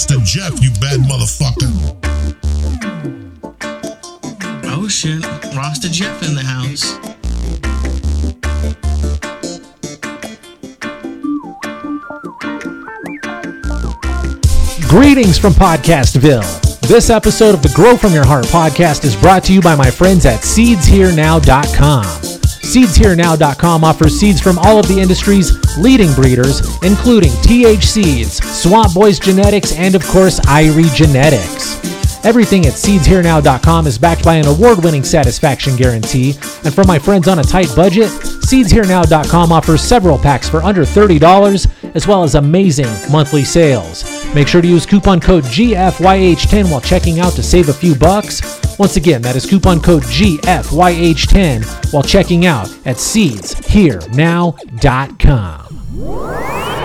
Rasta Jeff, you bad motherfucker. Oh shit, Rasta Jeff in the house. Greetings from Podcastville. This episode of the Grow From Your Heart podcast is brought to you by my friends at SeedsHereNow.com. SeedsHereNow.com offers seeds from all of the industry's leading breeders, including TH Seeds, Swamp Boys Genetics, and of course, Irie Genetics. Everything at SeedsHereNow.com is backed by an award winning satisfaction guarantee. And for my friends on a tight budget, SeedsHereNow.com offers several packs for under $30, as well as amazing monthly sales. Make sure to use coupon code GFYH10 while checking out to save a few bucks. Once again, that is coupon code GFYH10 while checking out at SeedsHereNow.com.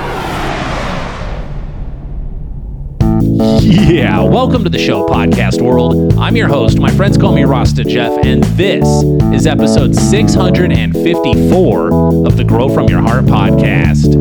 Yeah, welcome to the show, podcast world. I'm your host. My friends call me Rasta Jeff, and this is episode 654 of the Grow From Your Heart podcast.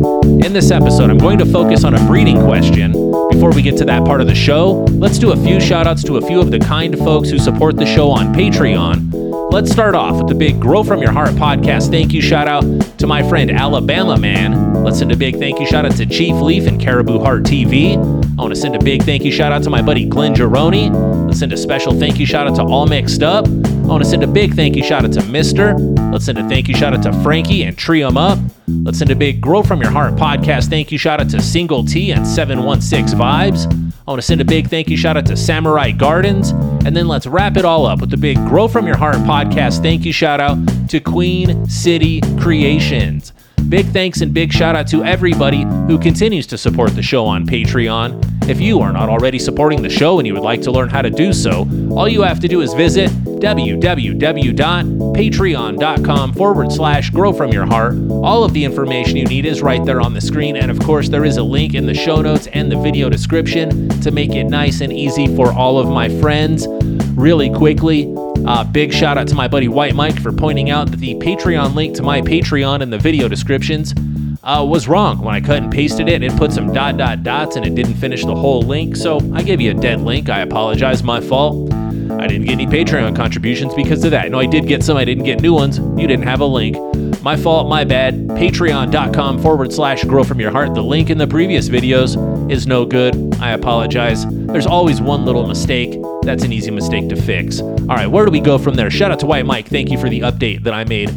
In this episode, I'm going to focus on a breeding question. Before we get to that part of the show, let's do a few shout outs to a few of the kind folks who support the show on Patreon. Let's start off with the big Grow From Your Heart podcast thank you shout out to my friend Alabama Man. Let's send a big thank you shout out to Chief Leaf and Caribou Heart TV. I want to send a big thank you shout out to my buddy Glenn Geroni. Let's send a special thank you shout out to All Mixed Up. I want to send a big thank you shout out to Mister. Let's send a thank you shout out to Frankie and Tree 'em Up. Let's send a big Grow From Your Heart podcast thank you shout out to Single T and 716 Vibes. I want to send a big thank you shout out to Samurai Gardens. And then let's wrap it all up with the big Grow From Your Heart podcast thank you shout out to Queen City Creations. Big thanks and big shout out to everybody who continues to support the show on Patreon. If you are not already supporting the show and you would like to learn how to do so, all you have to do is visit www.patreon.com forward slash grow from your heart. All of the information you need is right there on the screen. And of course, there is a link in the show notes and the video description to make it nice and easy for all of my friends. Really quickly, uh, big shout out to my buddy White Mike for pointing out that the Patreon link to my Patreon in the video descriptions uh, was wrong. When I cut and pasted it, it put some dot dot dots and it didn't finish the whole link. So I gave you a dead link. I apologize, my fault. I didn't get any Patreon contributions because of that. No, I did get some. I didn't get new ones. You didn't have a link. My fault, my bad. Patreon.com forward slash grow from your heart. The link in the previous videos is no good. I apologize. There's always one little mistake. That's an easy mistake to fix. All right, where do we go from there? Shout out to White Mike. Thank you for the update that I made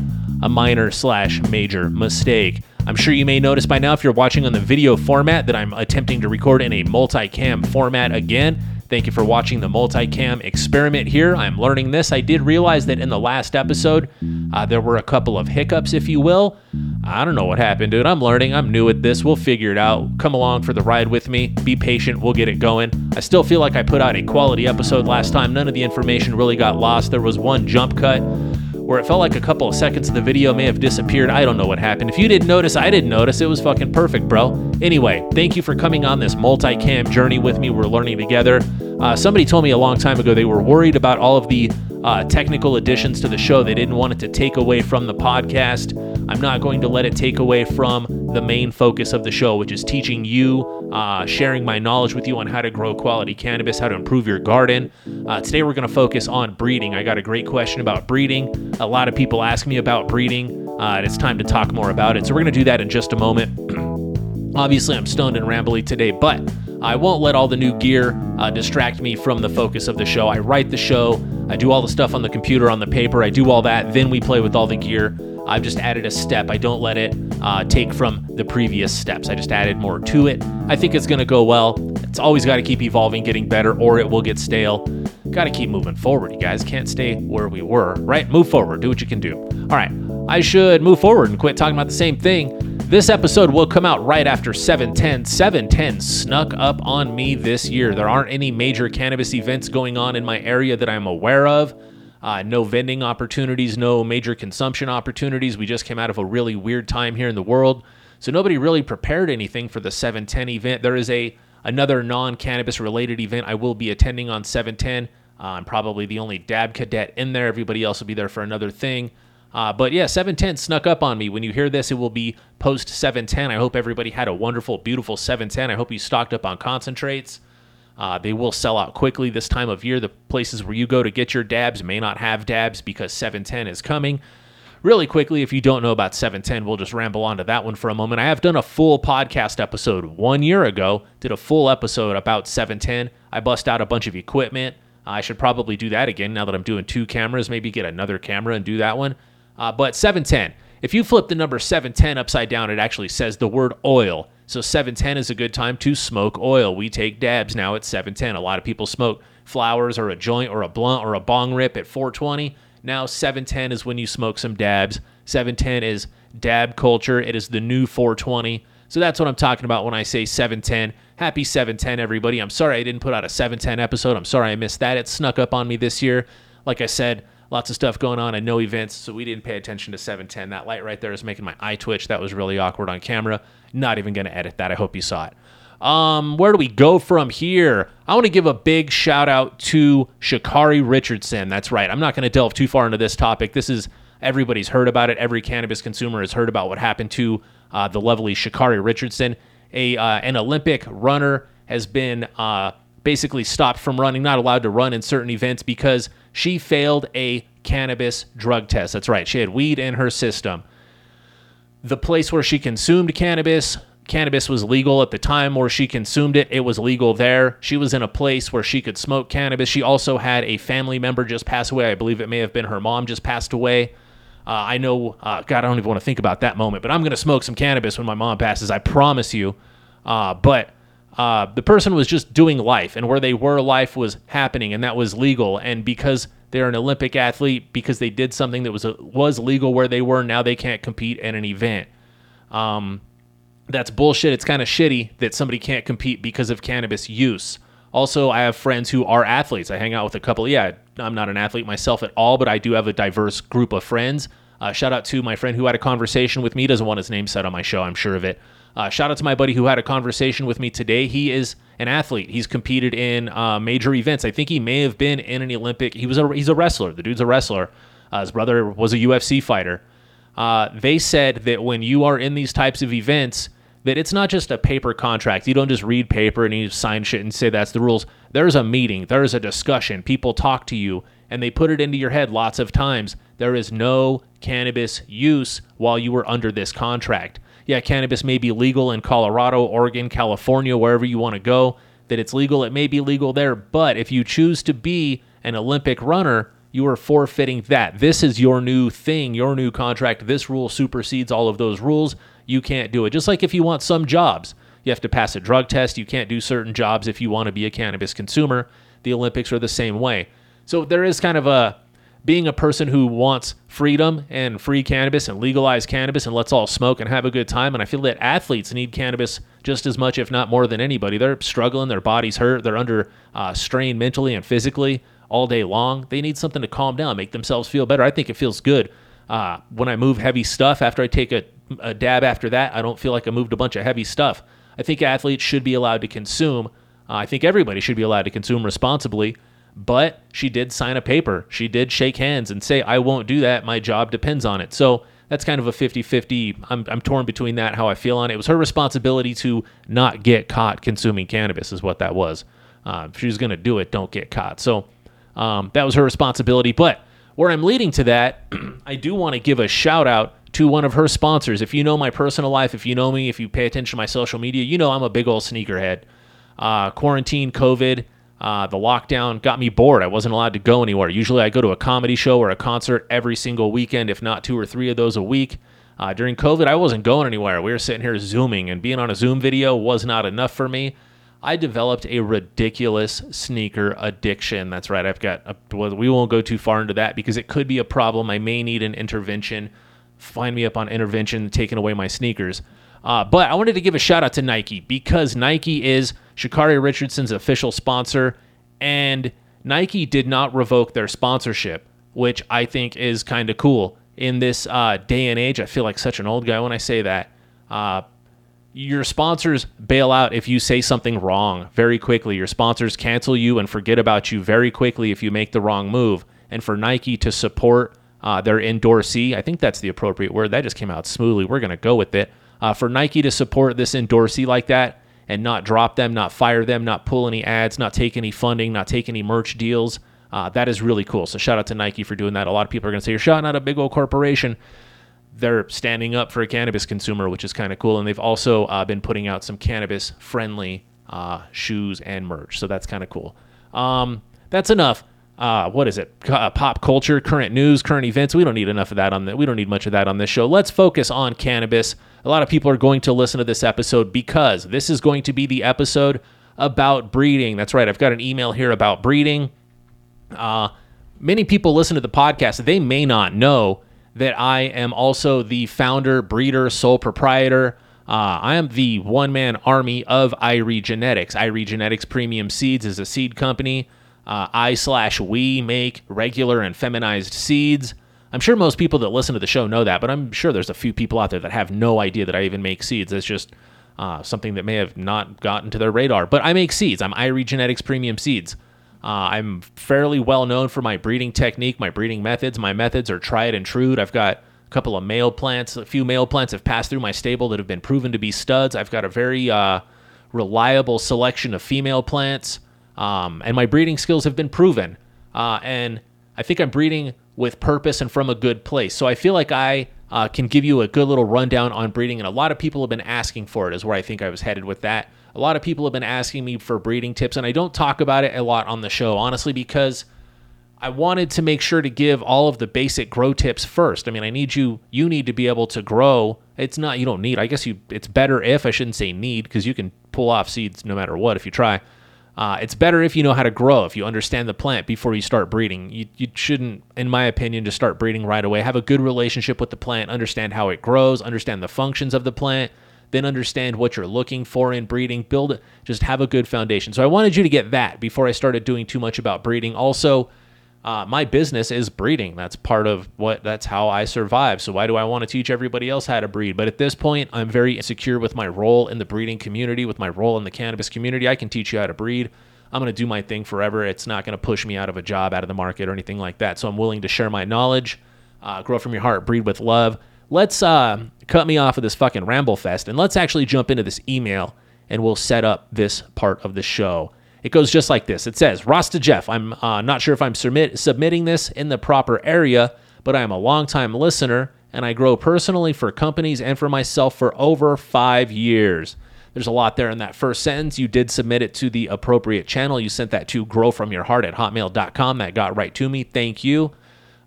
a minor slash major mistake. I'm sure you may notice by now if you're watching on the video format that I'm attempting to record in a multicam format again. Thank you for watching the multicam experiment here. I'm learning this. I did realize that in the last episode, uh, there were a couple of hiccups, if you will. I don't know what happened, dude. I'm learning. I'm new at this. We'll figure it out. Come along for the ride with me. Be patient. We'll get it going. I still feel like I put out a quality episode last time. None of the information really got lost. There was one jump cut where it felt like a couple of seconds of the video may have disappeared. I don't know what happened. If you didn't notice, I didn't notice. It was fucking perfect, bro. Anyway, thank you for coming on this multicam journey with me. We're learning together. Uh, somebody told me a long time ago they were worried about all of the uh, technical additions to the show. They didn't want it to take away from the podcast. I'm not going to let it take away from the main focus of the show, which is teaching you, uh, sharing my knowledge with you on how to grow quality cannabis, how to improve your garden. Uh, today, we're going to focus on breeding. I got a great question about breeding. A lot of people ask me about breeding, uh, and it's time to talk more about it. So, we're going to do that in just a moment. Obviously, I'm stoned and rambly today, but I won't let all the new gear uh, distract me from the focus of the show. I write the show, I do all the stuff on the computer, on the paper, I do all that, then we play with all the gear. I've just added a step. I don't let it uh, take from the previous steps. I just added more to it. I think it's going to go well. It's always got to keep evolving, getting better, or it will get stale. Got to keep moving forward, you guys. Can't stay where we were, right? Move forward. Do what you can do. All right. I should move forward and quit talking about the same thing. This episode will come out right after 710. 710 snuck up on me this year. There aren't any major cannabis events going on in my area that I'm aware of. Uh, no vending opportunities, no major consumption opportunities. We just came out of a really weird time here in the world. So nobody really prepared anything for the 710 event. There is a another non-cannabis related event I will be attending on 710. Uh, I'm probably the only dab cadet in there. Everybody else will be there for another thing. Uh, but yeah, 710 snuck up on me. When you hear this, it will be post 710. I hope everybody had a wonderful, beautiful 710. I hope you stocked up on concentrates. Uh, they will sell out quickly this time of year. The places where you go to get your dabs may not have dabs because 710 is coming. Really quickly, if you don't know about 710, we'll just ramble on to that one for a moment. I have done a full podcast episode one year ago, did a full episode about 710. I bust out a bunch of equipment. I should probably do that again now that I'm doing two cameras, maybe get another camera and do that one. Uh, but 710, if you flip the number 710 upside down, it actually says the word oil. So 710 is a good time to smoke oil. We take dabs now at 710. A lot of people smoke flowers or a joint or a blunt or a bong rip at 420. Now 710 is when you smoke some dabs. 710 is dab culture. It is the new 420. So that's what I'm talking about when I say 710. Happy 710, everybody. I'm sorry I didn't put out a 710 episode. I'm sorry I missed that. It snuck up on me this year. Like I said, lots of stuff going on and no events, so we didn't pay attention to 710. That light right there is making my eye twitch. That was really awkward on camera. Not even going to edit that. I hope you saw it. Um, where do we go from here? I want to give a big shout out to Sha'Carri Richardson. That's right. I'm not going to delve too far into this topic. This is everybody's heard about it. Every cannabis consumer has heard about what happened to uh, the lovely Sha'Carri Richardson. A uh, an Olympic runner has been uh, basically stopped from running, not allowed to run in certain events because she failed a cannabis drug test. That's right. She had weed in her system. The place where she consumed cannabis cannabis was legal at the time where she consumed it. It was legal there. She was in a place where she could smoke cannabis. She also had a family member just pass away. I believe it may have been her mom just passed away. Uh, I know, uh, God, I don't even want to think about that moment, but I'm going to smoke some cannabis when my mom passes. I promise you. Uh, but uh, the person was just doing life, and where they were, life was happening, and that was legal. And because they're an Olympic athlete, because they did something that was was legal where they were, now they can't compete in an event. Um, that's bullshit. It's kind of shitty that somebody can't compete because of cannabis use. Also, I have friends who are athletes. I hang out with a couple. Yeah, I'm not an athlete myself at all, but I do have a diverse group of friends. Uh, shout out to my friend who had a conversation with me. Doesn't want his name said on my show, I'm sure of it. Uh, shout out to my buddy who had a conversation with me today. He is an athlete. He's competed in uh, major events. I think he may have been in an Olympic. He was a he's a wrestler. The dude's a wrestler. Uh, his brother was a UFC fighter. Uh, they said that when you are in these types of events, that it's not just a paper contract. You don't just read paper and you sign shit and say that's the rules. There's a meeting, there's a discussion. People talk to you and they put it into your head lots of times. There is no cannabis use while you were under this contract. Yeah, cannabis may be legal in Colorado, Oregon, California, wherever you want to go. That it's legal, it may be legal there. But if you choose to be an Olympic runner, you are forfeiting that. This is your new thing, your new contract. This rule supersedes all of those rules you can't do it. Just like if you want some jobs, you have to pass a drug test. You can't do certain jobs if you want to be a cannabis consumer. The Olympics are the same way. So there is kind of a being a person who wants freedom and free cannabis and legalize cannabis and let's all smoke and have a good time. And I feel that athletes need cannabis just as much, if not more than anybody. They're struggling, their bodies hurt, they're under uh, strain mentally and physically all day long. They need something to calm down, make themselves feel better. I think it feels good uh, when I move heavy stuff after I take a a dab after that, I don't feel like I moved a bunch of heavy stuff. I think athletes should be allowed to consume. Uh, I think everybody should be allowed to consume responsibly. But she did sign a paper. She did shake hands and say, I won't do that. My job depends on it. So that's kind of a 50 50. I'm, I'm torn between that, how I feel on it. It was her responsibility to not get caught consuming cannabis, is what that was. Uh, if she was going to do it, don't get caught. So um, that was her responsibility. But where I'm leading to that, I do want to give a shout out to one of her sponsors. If you know my personal life, if you know me, if you pay attention to my social media, you know I'm a big old sneakerhead. Uh, quarantine, COVID, uh, the lockdown got me bored. I wasn't allowed to go anywhere. Usually I go to a comedy show or a concert every single weekend, if not two or three of those a week. Uh, during COVID, I wasn't going anywhere. We were sitting here Zooming, and being on a Zoom video was not enough for me. I developed a ridiculous sneaker addiction. That's right. I've got, a, well, we won't go too far into that because it could be a problem. I may need an intervention find me up on intervention, taking away my sneakers. Uh, but I wanted to give a shout out to Nike because Nike is Sha'Carri Richardson's official sponsor, and Nike did not revoke their sponsorship, which I think is kind of cool. In this uh, day and age, I feel like such an old guy when I say that. Uh, your sponsors bail out if you say something wrong very quickly. Your sponsors cancel you and forget about you very quickly if you make the wrong move. And for Nike to support uh, their endorsee. I think that's the appropriate word. That just came out smoothly. We're going to go with it. Uh, for Nike to support this endorsee like that and not drop them, not fire them, not pull any ads, not take any funding, not take any merch deals. Uh, that is really cool. So shout out to Nike for doing that. A lot of people are going to say you're shouting out a big old corporation. They're standing up for a cannabis consumer, which is kind of cool. And they've also uh, been putting out some cannabis friendly uh, shoes and merch. So that's kind of cool. Um, that's enough. Uh, what is it? Uh, pop culture, current news, current events. We don't need enough of that on the. We don't need much of that on this show. Let's focus on cannabis. A lot of people are going to listen to this episode because this is going to be the episode about breeding. That's right. I've got an email here about breeding. Uh, many people listen to the podcast. They may not know that I am also the founder, breeder, sole proprietor. Uh, I am the one man army of Irie Genetics. Irie Genetics Premium Seeds is a seed company. Uh, I slash we make regular and feminized seeds. I'm sure most people that listen to the show know that, but I'm sure there's a few people out there that have no idea that I even make seeds. It's just uh, something that may have not gotten to their radar. But I make seeds. I'm Irie Genetics Premium Seeds. Uh, I'm fairly well known for my breeding technique, my breeding methods. My methods are tried and true. I've got a couple of male plants, a few male plants have passed through my stable that have been proven to be studs. I've got a very uh, reliable selection of female plants, um, and my breeding skills have been proven. Uh, and I think I'm breeding with purpose and from a good place. So I feel like I uh, can give you a good little rundown on breeding, and a lot of people have been asking for it, is where I think I was headed with that. A lot of people have been asking me for breeding tips, and I don't talk about it a lot on the show, honestly, because I wanted to make sure to give all of the basic grow tips first. I mean, I need you, you need to be able to grow. It's not, you don't need, I guess you, it's better if, I shouldn't say need, because you can pull off seeds no matter what if you try. Uh, it's better if you know how to grow, if you understand the plant before you start breeding. You, you shouldn't, in my opinion, just start breeding right away. Have a good relationship with the plant, understand how it grows, understand the functions of the plant, then understand what you're looking for in breeding. Build just have a good foundation. So I wanted you to get that before I started doing too much about breeding. Also, uh, my business is breeding. That's part of what, that's how I survive. So why do I want to teach everybody else how to breed? But at this point, I'm very insecure with my role in the breeding community, with my role in the cannabis community. I can teach you how to breed. I'm going to do my thing forever. It's not going to push me out of a job, out of the market, or anything like that. So I'm willing to share my knowledge, uh, grow from your heart, breed with love. Let's uh, cut me off of this fucking ramble fest and let's actually jump into this email and we'll set up this part of the show. It goes just like this. It says, Rasta Jeff, I'm uh, not sure if I'm submit- submitting this in the proper area, but I am a longtime listener and I grow personally for companies and for myself for over five years. There's a lot there in that first sentence. You did submit it to the appropriate channel. You sent that to growfromyourheart at hotmail.com. That got right to me. Thank you.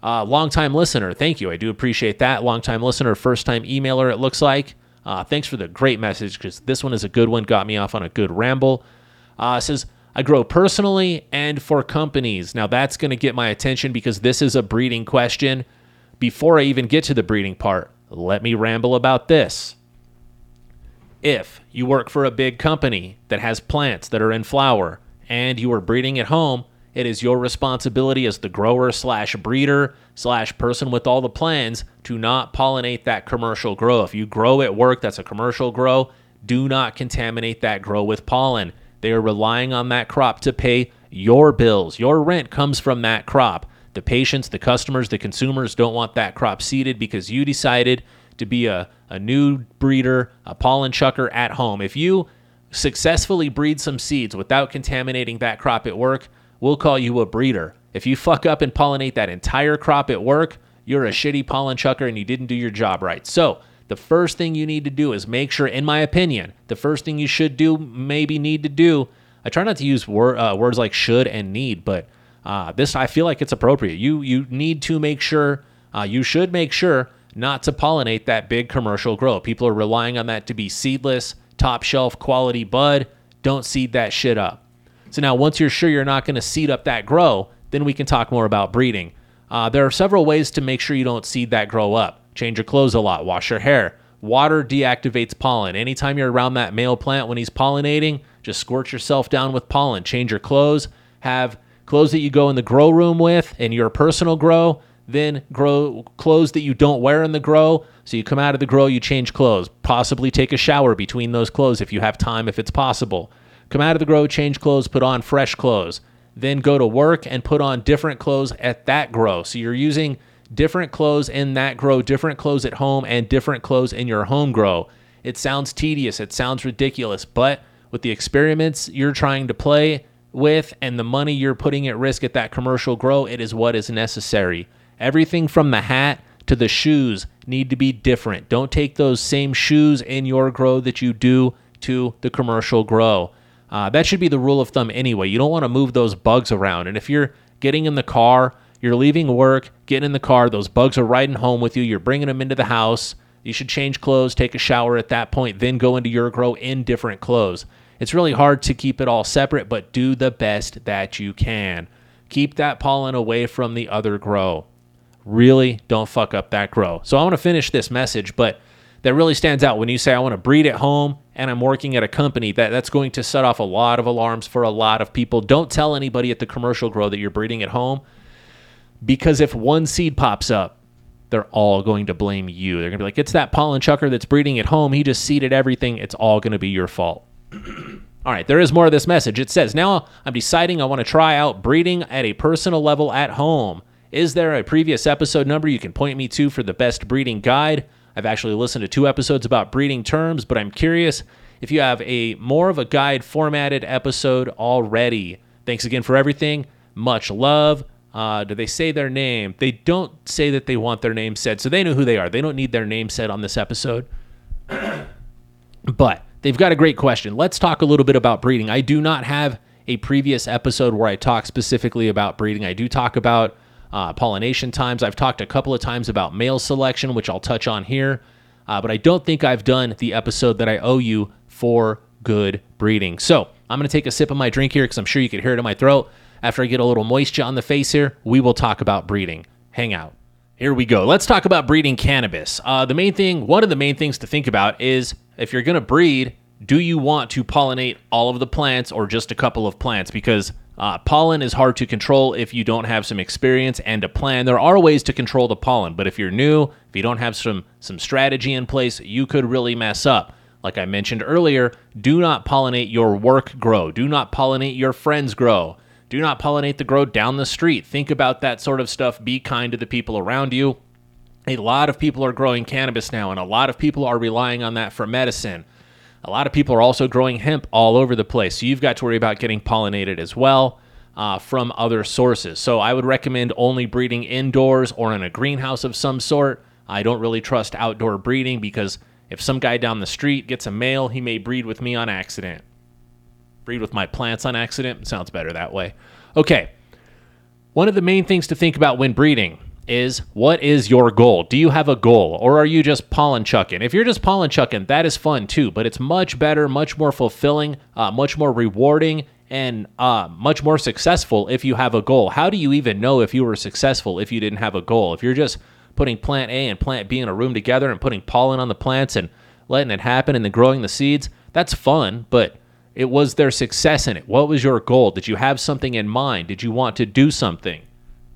Uh, longtime listener, thank you. I do appreciate that. Longtime listener, first time emailer, it looks like. Uh, thanks for the great message because this one is a good one. Got me off on a good ramble. Uh, says, I grow personally and for companies. Now that's going to get my attention because this is a breeding question. Before I even get to the breeding part, let me ramble about this. If you work for a big company that has plants that are in flower and you are breeding at home, it is your responsibility as the grower slash breeder slash person with all the plans to not pollinate that commercial grow. If you grow at work, that's a commercial grow. Do not contaminate that grow with pollen. They are relying on that crop to pay your bills. Your rent comes from that crop. The patients, the customers, the consumers don't want that crop seeded because you decided to be a, a new breeder, a pollen chucker at home. If you successfully breed some seeds without contaminating that crop at work, we'll call you a breeder. If you fuck up and pollinate that entire crop at work, you're a shitty pollen chucker and you didn't do your job right. So, the first thing you need to do is make sure, in my opinion, the first thing you should do, maybe need to do. I try not to use wor- uh, words like should and need, but uh, this I feel like it's appropriate. You you need to make sure, uh, you should make sure not to pollinate that big commercial grow. People are relying on that to be seedless, top shelf quality bud. Don't seed that shit up. So now, once you're sure you're not going to seed up that grow, then we can talk more about breeding. Uh, there are several ways to make sure you don't seed that grow up. Change your clothes a lot, wash your hair. Water deactivates pollen. Anytime you're around that male plant when he's pollinating, just squirt yourself down with pollen. Change your clothes. Have clothes that you go in the grow room with in your personal grow. Then grow clothes that you don't wear in the grow. So you come out of the grow, you change clothes. Possibly take a shower between those clothes if you have time, if it's possible. Come out of the grow, change clothes, put on fresh clothes. Then go to work and put on different clothes at that grow. So you're using different clothes in that grow, different clothes at home, and different clothes in your home grow. It sounds tedious, it sounds ridiculous, but with the experiments you're trying to play with and the money you're putting at risk at that commercial grow, it is what is necessary. Everything from the hat to the shoes need to be different. Don't take those same shoes in your grow that you do to the commercial grow. Uh, that should be the rule of thumb anyway. You don't want to move those bugs around. And if you're getting in the car, you're leaving work, getting in the car, those bugs are riding home with you, you're bringing them into the house. You should change clothes, take a shower at that point, then go into your grow in different clothes. It's really hard to keep it all separate, but do the best that you can. Keep that pollen away from the other grow. Really don't fuck up that grow. So I want to finish this message, but that really stands out when you say I want to breed at home and I'm working at a company that that's going to set off a lot of alarms for a lot of people. Don't tell anybody at the commercial grow that you're breeding at home because if one seed pops up, they're all going to blame you. They're going to be like, it's that pollen chucker that's breeding at home. He just seeded everything. It's all going to be your fault. all right, there is more of this message. It says, Now I'm deciding I want to try out breeding at a personal level at home. Is there a previous episode number you can point me to for the best breeding guide? I've actually listened to two episodes about breeding terms, but I'm curious if you have a more of a guide formatted episode already. Thanks again for everything. Much love. Uh, do they say their name? They don't say that they want their name said, so they know who they are. They don't need their name said on this episode. but they've got a great question. Let's talk a little bit about breeding. I do not have a previous episode where I talk specifically about breeding. I do talk about uh, pollination times. I've talked a couple of times about male selection, which I'll touch on here. Uh, but I don't think I've done the episode that I owe you for good breeding. So I'm going to take a sip of my drink here because I'm sure you can hear it in my throat. After I get a little moisture on the face here, we will talk about breeding. Hang out. Here we go. Let's talk about breeding cannabis. Uh, the main thing, one of the main things to think about is if you're going to breed, do you want to pollinate all of the plants or just a couple of plants? Because uh, pollen is hard to control if you don't have some experience and a plan. There are ways to control the pollen, but if you're new, if you don't have some some strategy in place, you could really mess up. Like I mentioned earlier, do not pollinate your work grow. Do not pollinate your friends grow. Do not pollinate the grow down the street. Think about that sort of stuff. Be kind to the people around you. A lot of people are growing cannabis now, and a lot of people are relying on that for medicine. A lot of people are also growing hemp all over the place. So you've got to worry about getting pollinated as well uh, from other sources. So I would recommend only breeding indoors or in a greenhouse of some sort. I don't really trust outdoor breeding because if some guy down the street gets a male, he may breed with me on accident breed with my plants on accident. Sounds better that way. Okay. One of the main things to think about when breeding is what is your goal? Do you have a goal or are you just pollen chucking? If you're just pollen chucking, that is fun too, but it's much better, much more fulfilling, uh, much more rewarding, and uh, much more successful if you have a goal. How do you even know if you were successful if you didn't have a goal? If you're just putting plant A and plant B in a room together and putting pollen on the plants and letting it happen and then growing the seeds, that's fun, but it was their success in it. What was your goal? Did you have something in mind? Did you want to do something?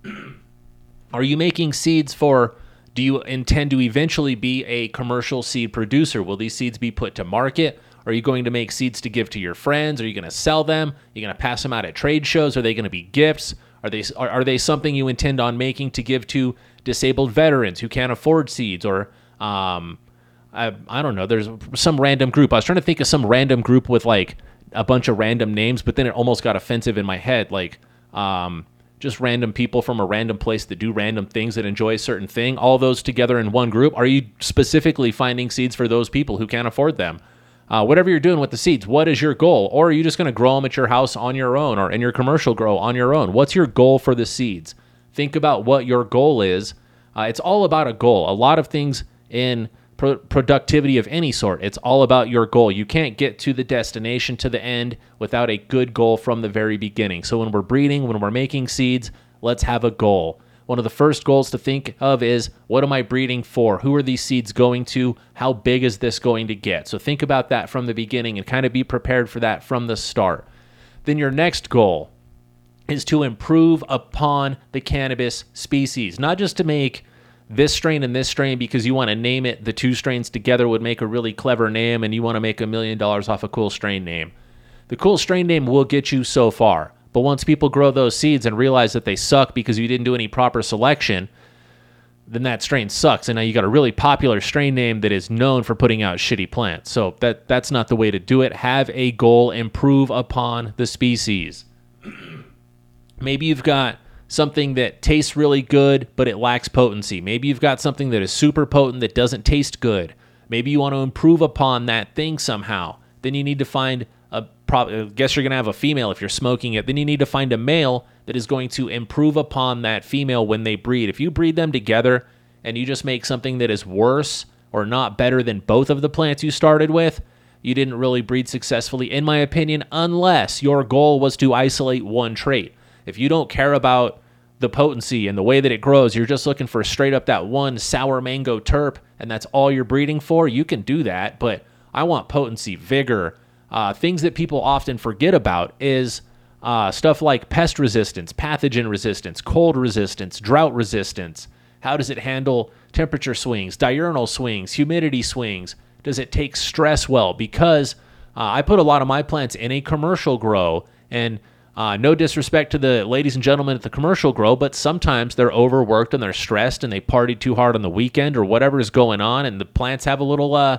Are you making seeds for do you intend to eventually be a commercial seed producer? Will these seeds be put to market? Are you going to make seeds to give to your friends? Are you going to sell them? Are you going to pass them out at trade shows? Are they going to be gifts? Are they are, are they something you intend on making to give to disabled veterans who can't afford seeds or um, I, I don't know. There's some random group. I was trying to think of some random group with like a bunch of random names, but then it almost got offensive in my head. Like, um, just random people from a random place that do random things that enjoy a certain thing, all those together in one group. Are you specifically finding seeds for those people who can't afford them? Uh, whatever you're doing with the seeds, what is your goal? Or are you just going to grow them at your house on your own or in your commercial grow on your own? What's your goal for the seeds? Think about what your goal is. Uh, it's all about a goal. A lot of things in pro- productivity of any sort. It's all about your goal. You can't get to the destination, to the end, without a good goal from the very beginning. So when we're breeding, when we're making seeds, let's have a goal. One of the first goals to think of is what am I breeding for? Who are these seeds going to? How big is this going to get? So think about that from the beginning and kind of be prepared for that from the start. Then your next goal is to improve upon the cannabis species, not just to make this strain and this strain because you want to name it the two strains together would make a really clever name and you want to make a million dollars off a cool strain name. The cool strain name will get you so far, but once people grow those seeds and realize that they suck because you didn't do any proper selection, then that strain sucks. And now you got a really popular strain name that is known for putting out shitty plants. So that that's not the way to do it. Have a goal, improve upon the species. Maybe you've got something that tastes really good, but it lacks potency. Maybe you've got something that is super potent that doesn't taste good. Maybe you want to improve upon that thing somehow. Then you need to find a guess you're going to have a female if you're smoking it. Then you need to find a male that is going to improve upon that female when they breed. If you breed them together and you just make something that is worse or not better than both of the plants you started with, you didn't really breed successfully, in my opinion, unless your goal was to isolate one trait. If you don't care about the potency and the way that it grows, you're just looking for straight up that one sour mango terp, and that's all you're breeding for, you can do that. But I want potency, vigor, uh, things that people often forget about is uh, stuff like pest resistance, pathogen resistance, cold resistance, drought resistance. How does it handle temperature swings, diurnal swings, humidity swings? Does it take stress well? Because uh, I put a lot of my plants in a commercial grow, and uh, no disrespect to the ladies and gentlemen at the commercial grow, but sometimes they're overworked and they're stressed and they partied too hard on the weekend or whatever is going on, and the plants have a little uh,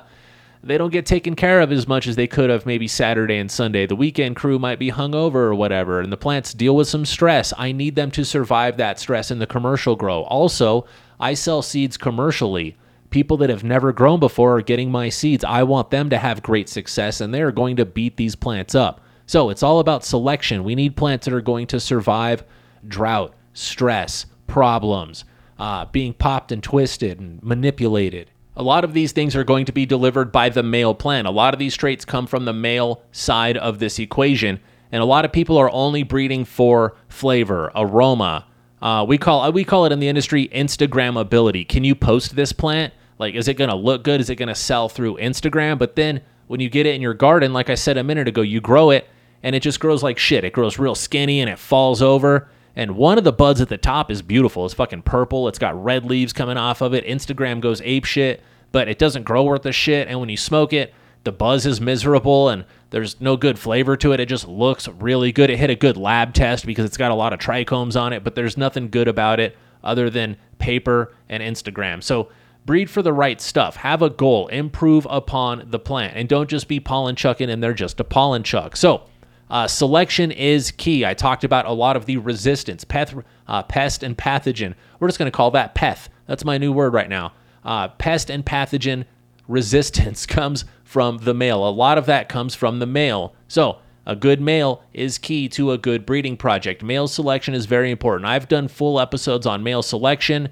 they don't get taken care of as much as they could have maybe Saturday and Sunday. The weekend crew might be hungover or whatever, and the plants deal with some stress. I need them to survive that stress in the commercial grow. Also, I sell seeds commercially. People that have never grown before are getting my seeds. I want them to have great success, and they're going to beat these plants up. So it's all about selection. We need plants that are going to survive drought, stress, problems, uh, being popped and twisted and manipulated. A lot of these things are going to be delivered by the male plant. A lot of these traits come from the male side of this equation, and a lot of people are only breeding for flavor, aroma. Uh, we call we call it in the industry Instagrammability. Can you post this plant? Like, is it going to look good? Is it going to sell through Instagram? But then when you get it in your garden, like I said a minute ago, you grow it and it just grows like shit. It grows real skinny and it falls over. And one of the buds at the top is beautiful. It's fucking purple. It's got red leaves coming off of it. Instagram goes ape shit, but it doesn't grow worth a shit. And when you smoke it, the buzz is miserable and there's no good flavor to it. It just looks really good. It hit a good lab test because it's got a lot of trichomes on it, but there's nothing good about it other than paper and Instagram. So breed for the right stuff. Have a goal. Improve upon the plant. And don't just be pollen chucking and they're just a pollen chuck. So uh, selection is key. I talked about a lot of the resistance, peth, uh, pest and pathogen. We're just going to call that peth. That's my new word right now. Uh, pest and pathogen resistance comes from the male. A lot of that comes from the male. So, a good male is key to a good breeding project. Male selection is very important. I've done full episodes on male selection,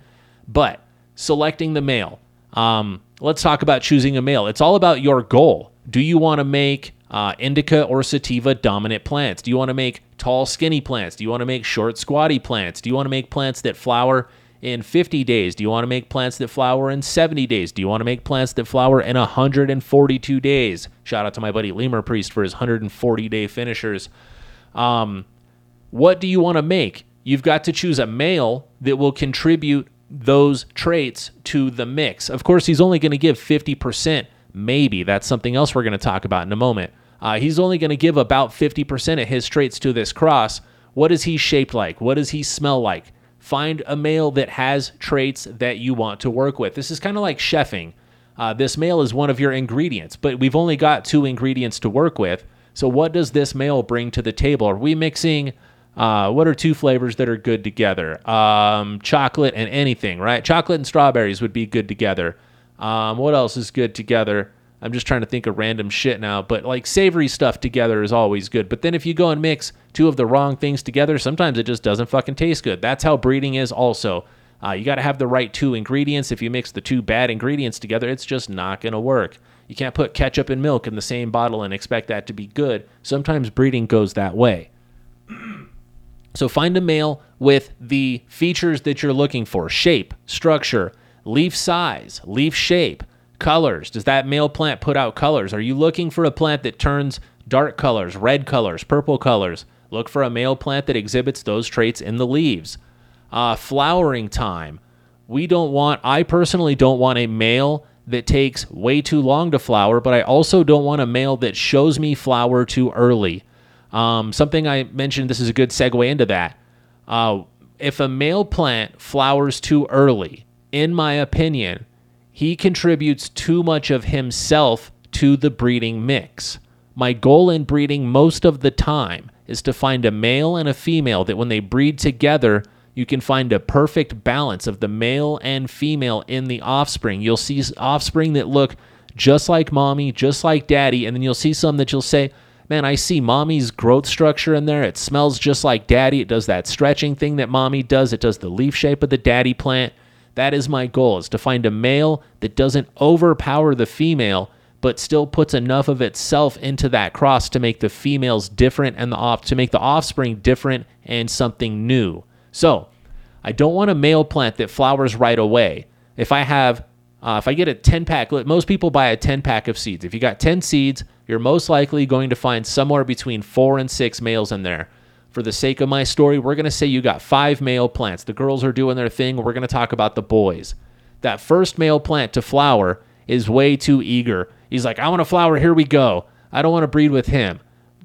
but selecting the male. Um, let's talk about choosing a male. It's all about your goal. Do you want to make uh, indica or sativa dominant plants? Do you want to make tall, skinny plants? Do you want to make short, squatty plants? Do you want to make plants that flower in 50 days? Do you want to make plants that flower in 70 days? Do you want to make plants that flower in 142 days? Shout out to my buddy Lemur Priest for his 140 day finishers. Um, what do you want to make? You've got to choose a male that will contribute those traits to the mix. Of course, he's only going to give 50%, maybe. That's something else we're going to talk about in a moment. Uh, he's only going to give about 50% of his traits to this cross. What is he shaped like? What does he smell like? Find a male that has traits that you want to work with. This is kind of like chefing. Uh, this male is one of your ingredients, but we've only got two ingredients to work with. So, what does this male bring to the table? Are we mixing? Uh, what are two flavors that are good together? Um, chocolate and anything, right? Chocolate and strawberries would be good together. Um, what else is good together? I'm just trying to think of random shit now, but like savory stuff together is always good. But then if you go and mix two of the wrong things together, sometimes it just doesn't fucking taste good. That's how breeding is also. Uh, you got to have the right two ingredients. If you mix the two bad ingredients together, it's just not going to work. You can't put ketchup and milk in the same bottle and expect that to be good. Sometimes breeding goes that way. So find a male with the features that you're looking for shape, structure, leaf size, leaf shape, Colors. Does that male plant put out colors? Are you looking for a plant that turns dark colors, red colors, purple colors? Look for a male plant that exhibits those traits in the leaves. Uh, flowering time. We don't want, I personally don't want a male that takes way too long to flower, but I also don't want a male that shows me flower too early. Um, something I mentioned, this is a good segue into that. Uh, if a male plant flowers too early, in my opinion, he contributes too much of himself to the breeding mix. My goal in breeding most of the time is to find a male and a female that when they breed together, you can find a perfect balance of the male and female in the offspring. You'll see offspring that look just like mommy, just like daddy, and then you'll see some that you'll say, Man, I see mommy's growth structure in there. It smells just like daddy. It does that stretching thing that mommy does. It does the leaf shape of the daddy plant. That is my goal is to find a male that doesn't overpower the female but still puts enough of itself into that cross to make the females different and the off to make the offspring different and something new. So, I don't want a male plant that flowers right away. If I have uh, if I get a 10 pack, most people buy a 10 pack of seeds. If you got 10 seeds, you're most likely going to find somewhere between four and six males in there. For the sake of my story, we're going to say you got five male plants. The girls are doing their thing. We're going to talk about the boys. That first male plant to flower is way too eager He's like, I want to flower. Here we go. I don't want to breed with him.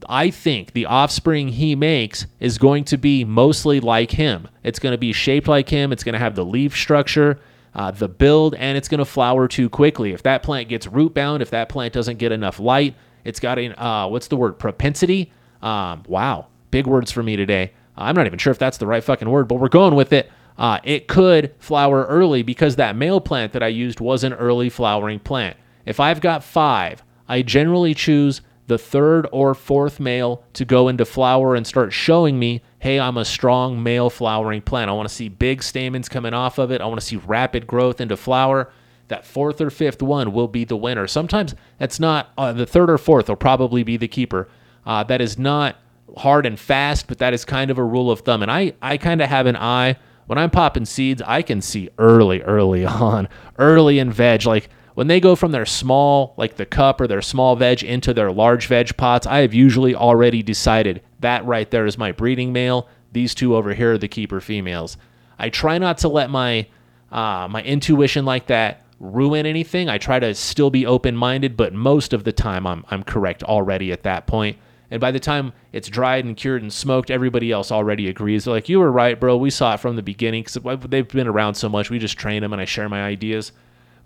I think the offspring he makes is going to be mostly like him. It's going to be shaped like him. It's going to have the leaf structure, uh, the build, and it's going to flower too quickly. If that plant gets root bound, if that plant doesn't get enough light, it's got a, uh, what's the word, propensity? Um, wow, big words for me today. I'm not even sure if that's the right fucking word, but we're going with it. Uh, it could flower early because that male plant that I used was an early flowering plant. If I've got five, I generally choose the third or fourth male to go into flower and start showing me, hey, I'm a strong male flowering plant. I want to see big stamens coming off of it. I want to see rapid growth into flower. That fourth or fifth one will be the winner. Sometimes that's not, uh, the third or fourth will probably be the keeper. Uh, that is not hard and fast, but that is kind of a rule of thumb. And I, I kind of have an eye. When I'm popping seeds, I can see early, early on, early in veg. Like when they go from their small, like the cup or their small veg, into their large veg pots, I have usually already decided that right there is my breeding male. These two over here are the keeper females. I try not to let my uh, my intuition like that ruin anything. I try to still be open minded, but most of the time I'm I'm correct already at that point. And by the time it's dried and cured and smoked, everybody else already agrees. They're like, you were right, bro. We saw it from the beginning because they've been around so much. We just train them and I share my ideas.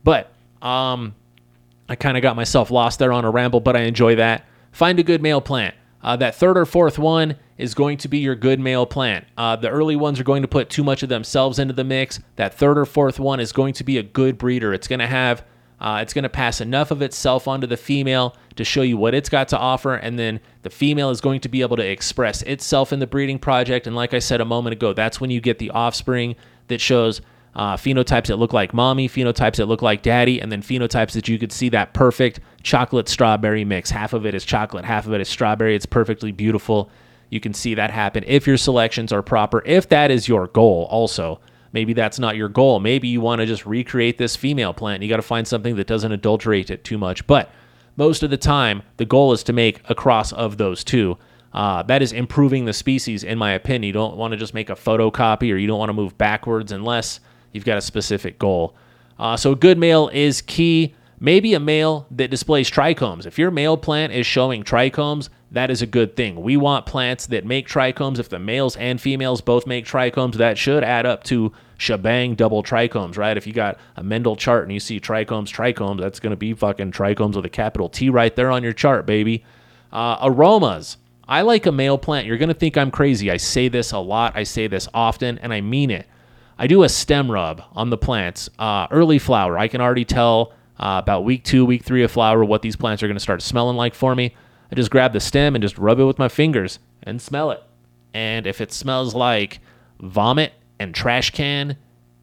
But um, I kind of got myself lost there on a ramble, but I enjoy that. Find a good male plant. Uh, that third or fourth one is going to be your good male plant. Uh, the early ones are going to put too much of themselves into the mix. That third or fourth one is going to be a good breeder. It's going to have, uh, it's going to pass enough of itself onto the female to show you what it's got to offer, and then the female is going to be able to express itself in the breeding project. And like I said a moment ago, that's when you get the offspring that shows uh, phenotypes that look like mommy, phenotypes that look like daddy, and then phenotypes that you could see that perfect chocolate strawberry mix. Half of it is chocolate, half of it is strawberry. It's perfectly beautiful. You can see that happen if your selections are proper. If that is your goal, also, maybe that's not your goal. Maybe you want to just recreate this female plant. You got to find something that doesn't adulterate it too much. But most of the time, the goal is to make a cross of those two. Uh, that is improving the species, in my opinion. You don't want to just make a photocopy or you don't want to move backwards unless You've got a specific goal. Uh, so, a good male is key. Maybe a male that displays trichomes. If your male plant is showing trichomes, that is a good thing. We want plants that make trichomes. If the males and females both make trichomes, that should add up to shebang double trichomes, right? If you got a Mendel chart and you see trichomes, trichomes, that's going to be fucking trichomes with a capital T right there on your chart, baby. Uh, aromas. I like a male plant. You're going to think I'm crazy. I say this a lot, I say this often, and I mean it. I do a stem rub on the plants. Uh, early flower, I can already tell uh, about week two, week three of flower what these plants are going to start smelling like for me. I just grab the stem and just rub it with my fingers and smell it. And if it smells like vomit and trash can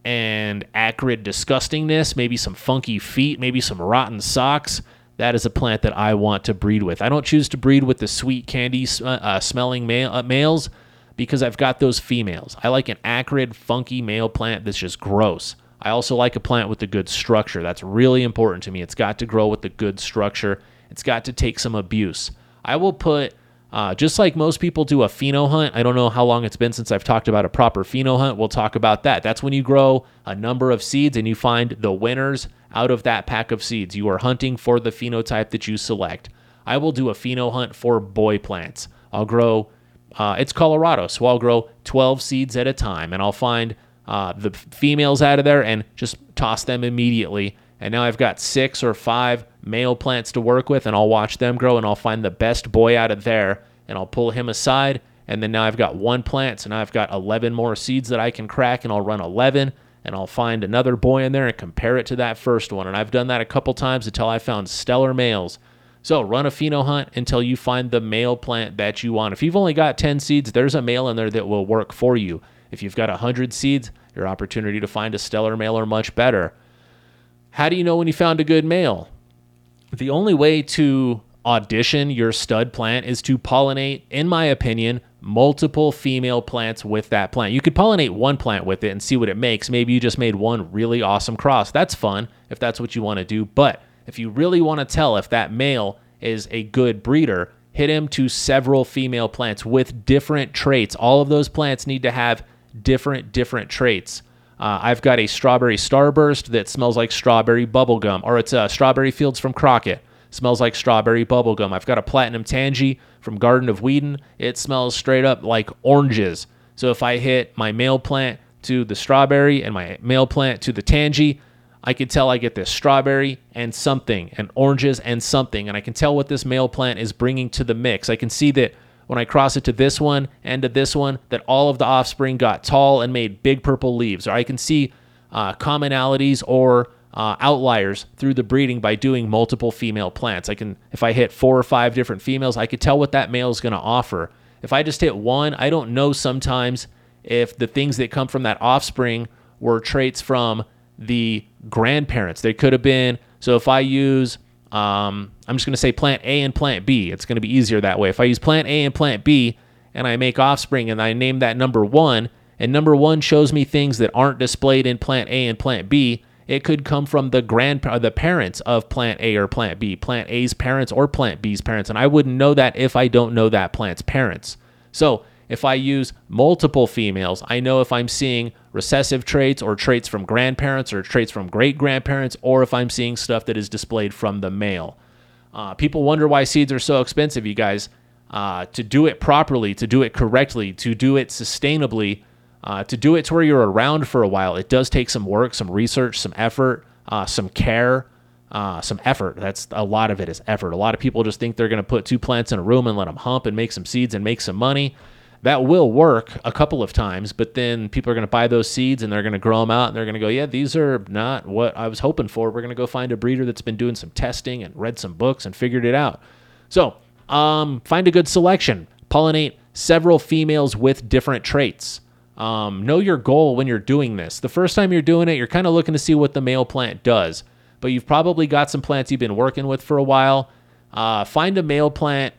and acrid disgustingness, maybe some funky feet, maybe some rotten socks, that is a plant that I want to breed with. I don't choose to breed with the sweet candy uh, smelling male, uh, males because I've got those females. I like an acrid, funky male plant that's just gross. I also like a plant with a good structure. That's really important to me. It's got to grow with a good structure. It's got to take some abuse. I will put, uh, just like most people do a pheno hunt. I don't know how long it's been since I've talked about a proper pheno hunt. We'll talk about that. That's when you grow a number of seeds and you find the winners out of that pack of seeds. You are hunting for the phenotype that you select. I will do a pheno hunt for boy plants. I'll grow uh, it's Colorado, so I'll grow 12 seeds at a time, and I'll find uh, the females out of there and just toss them immediately. And now I've got six or five male plants to work with, and I'll watch them grow and I'll find the best boy out of there and I'll pull him aside. And then now I've got one plant, so now I've got 11 more seeds that I can crack, and I'll run 11 and I'll find another boy in there and compare it to that first one. And I've done that a couple times until I found stellar males. So run a pheno hunt until you find the male plant that you want. If you've only got 10 seeds, there's a male in there that will work for you. If you've got 100 seeds, your opportunity to find a stellar male are much better. How do you know when you found a good male? The only way to audition your stud plant is to pollinate, in my opinion, multiple female plants with that plant. You could pollinate one plant with it and see what it makes. Maybe you just made one really awesome cross. That's fun if that's what you want to do. But if you really want to tell if that male is a good breeder, hit him to several female plants with different traits. All of those plants need to have different different traits. Uh, I've got a strawberry starburst that smells like strawberry bubblegum, or it's a strawberry fields from Crockett. Smells like strawberry bubblegum. I've got a platinum Tangie from Garden of Whedon. It smells straight up like oranges. So if I hit my male plant to the strawberry and my male plant to the Tangie, I can tell I get this strawberry and something, and oranges and something, and I can tell what this male plant is bringing to the mix. I can see that when I cross it to this one and to this one, that all of the offspring got tall and made big purple leaves. Or I can see uh, commonalities or uh, outliers through the breeding by doing multiple female plants. I can, if I hit four or five different females, I could tell what that male is going to offer. If I just hit one, I don't know sometimes if the things that come from that offspring were traits from the grandparents. They could have been. So if I use, um, I'm just going to say plant A and plant B, it's going to be easier that way. If I use plant A and plant B and I make offspring and I name that number one, and number one shows me things that aren't displayed in plant A and plant B, it could come from the grand uh, the parents of plant A or plant B, plant A's parents or plant B's parents, and I wouldn't know that if I don't know that plant's parents. So, if I use multiple females, I know if I'm seeing recessive traits or traits from grandparents or traits from great grandparents, or if I'm seeing stuff that is displayed from the male. Uh, people wonder why seeds are so expensive, you guys. Uh, to do it properly, to do it correctly, to do it sustainably, uh, to do it to where you're around for a while, it does take some work, some research, some effort, uh, some care, uh, some effort. That's a lot of it is effort. A lot of people just think they're going to put two plants in a room and let them hump and make some seeds and make some money. That will work a couple of times, but then people are going to buy those seeds and they're going to grow them out and they're going to go, yeah, these are not what I was hoping for. We're going to go find a breeder that's been doing some testing and read some books and figured it out. So, um, find a good selection. Pollinate several females with different traits. Um, know your goal when you're doing this. The first time you're doing it, you're kind of looking to see what the male plant does, but you've probably got some plants you've been working with for a while. Uh, find a male plant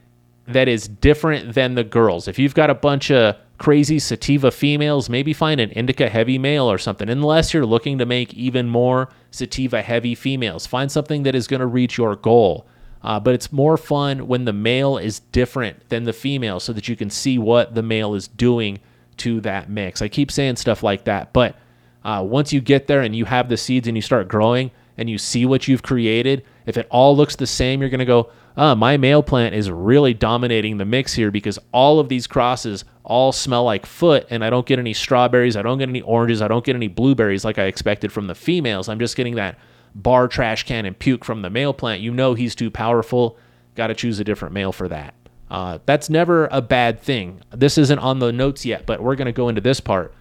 that is different than the girls. If you've got a bunch of crazy sativa females, maybe find an indica heavy male or something, unless you're looking to make even more sativa heavy females. Find something that is going to reach your goal. Uh, but it's more fun when the male is different than the female so that you can see what the male is doing to that mix. I keep saying stuff like that, but uh, once you get there and you have the seeds and you start growing and you see what you've created, if it all looks the same, you're going to go, oh, my male plant is really dominating the mix here because all of these crosses all smell like foot and I don't get any strawberries, I don't get any oranges, I don't get any blueberries like I expected from the females. I'm just getting that bar trash can and puke from the male plant. You know he's too powerful. Got to choose a different male for that. Uh, that's never a bad thing. This isn't on the notes yet, but we're going to go into this part.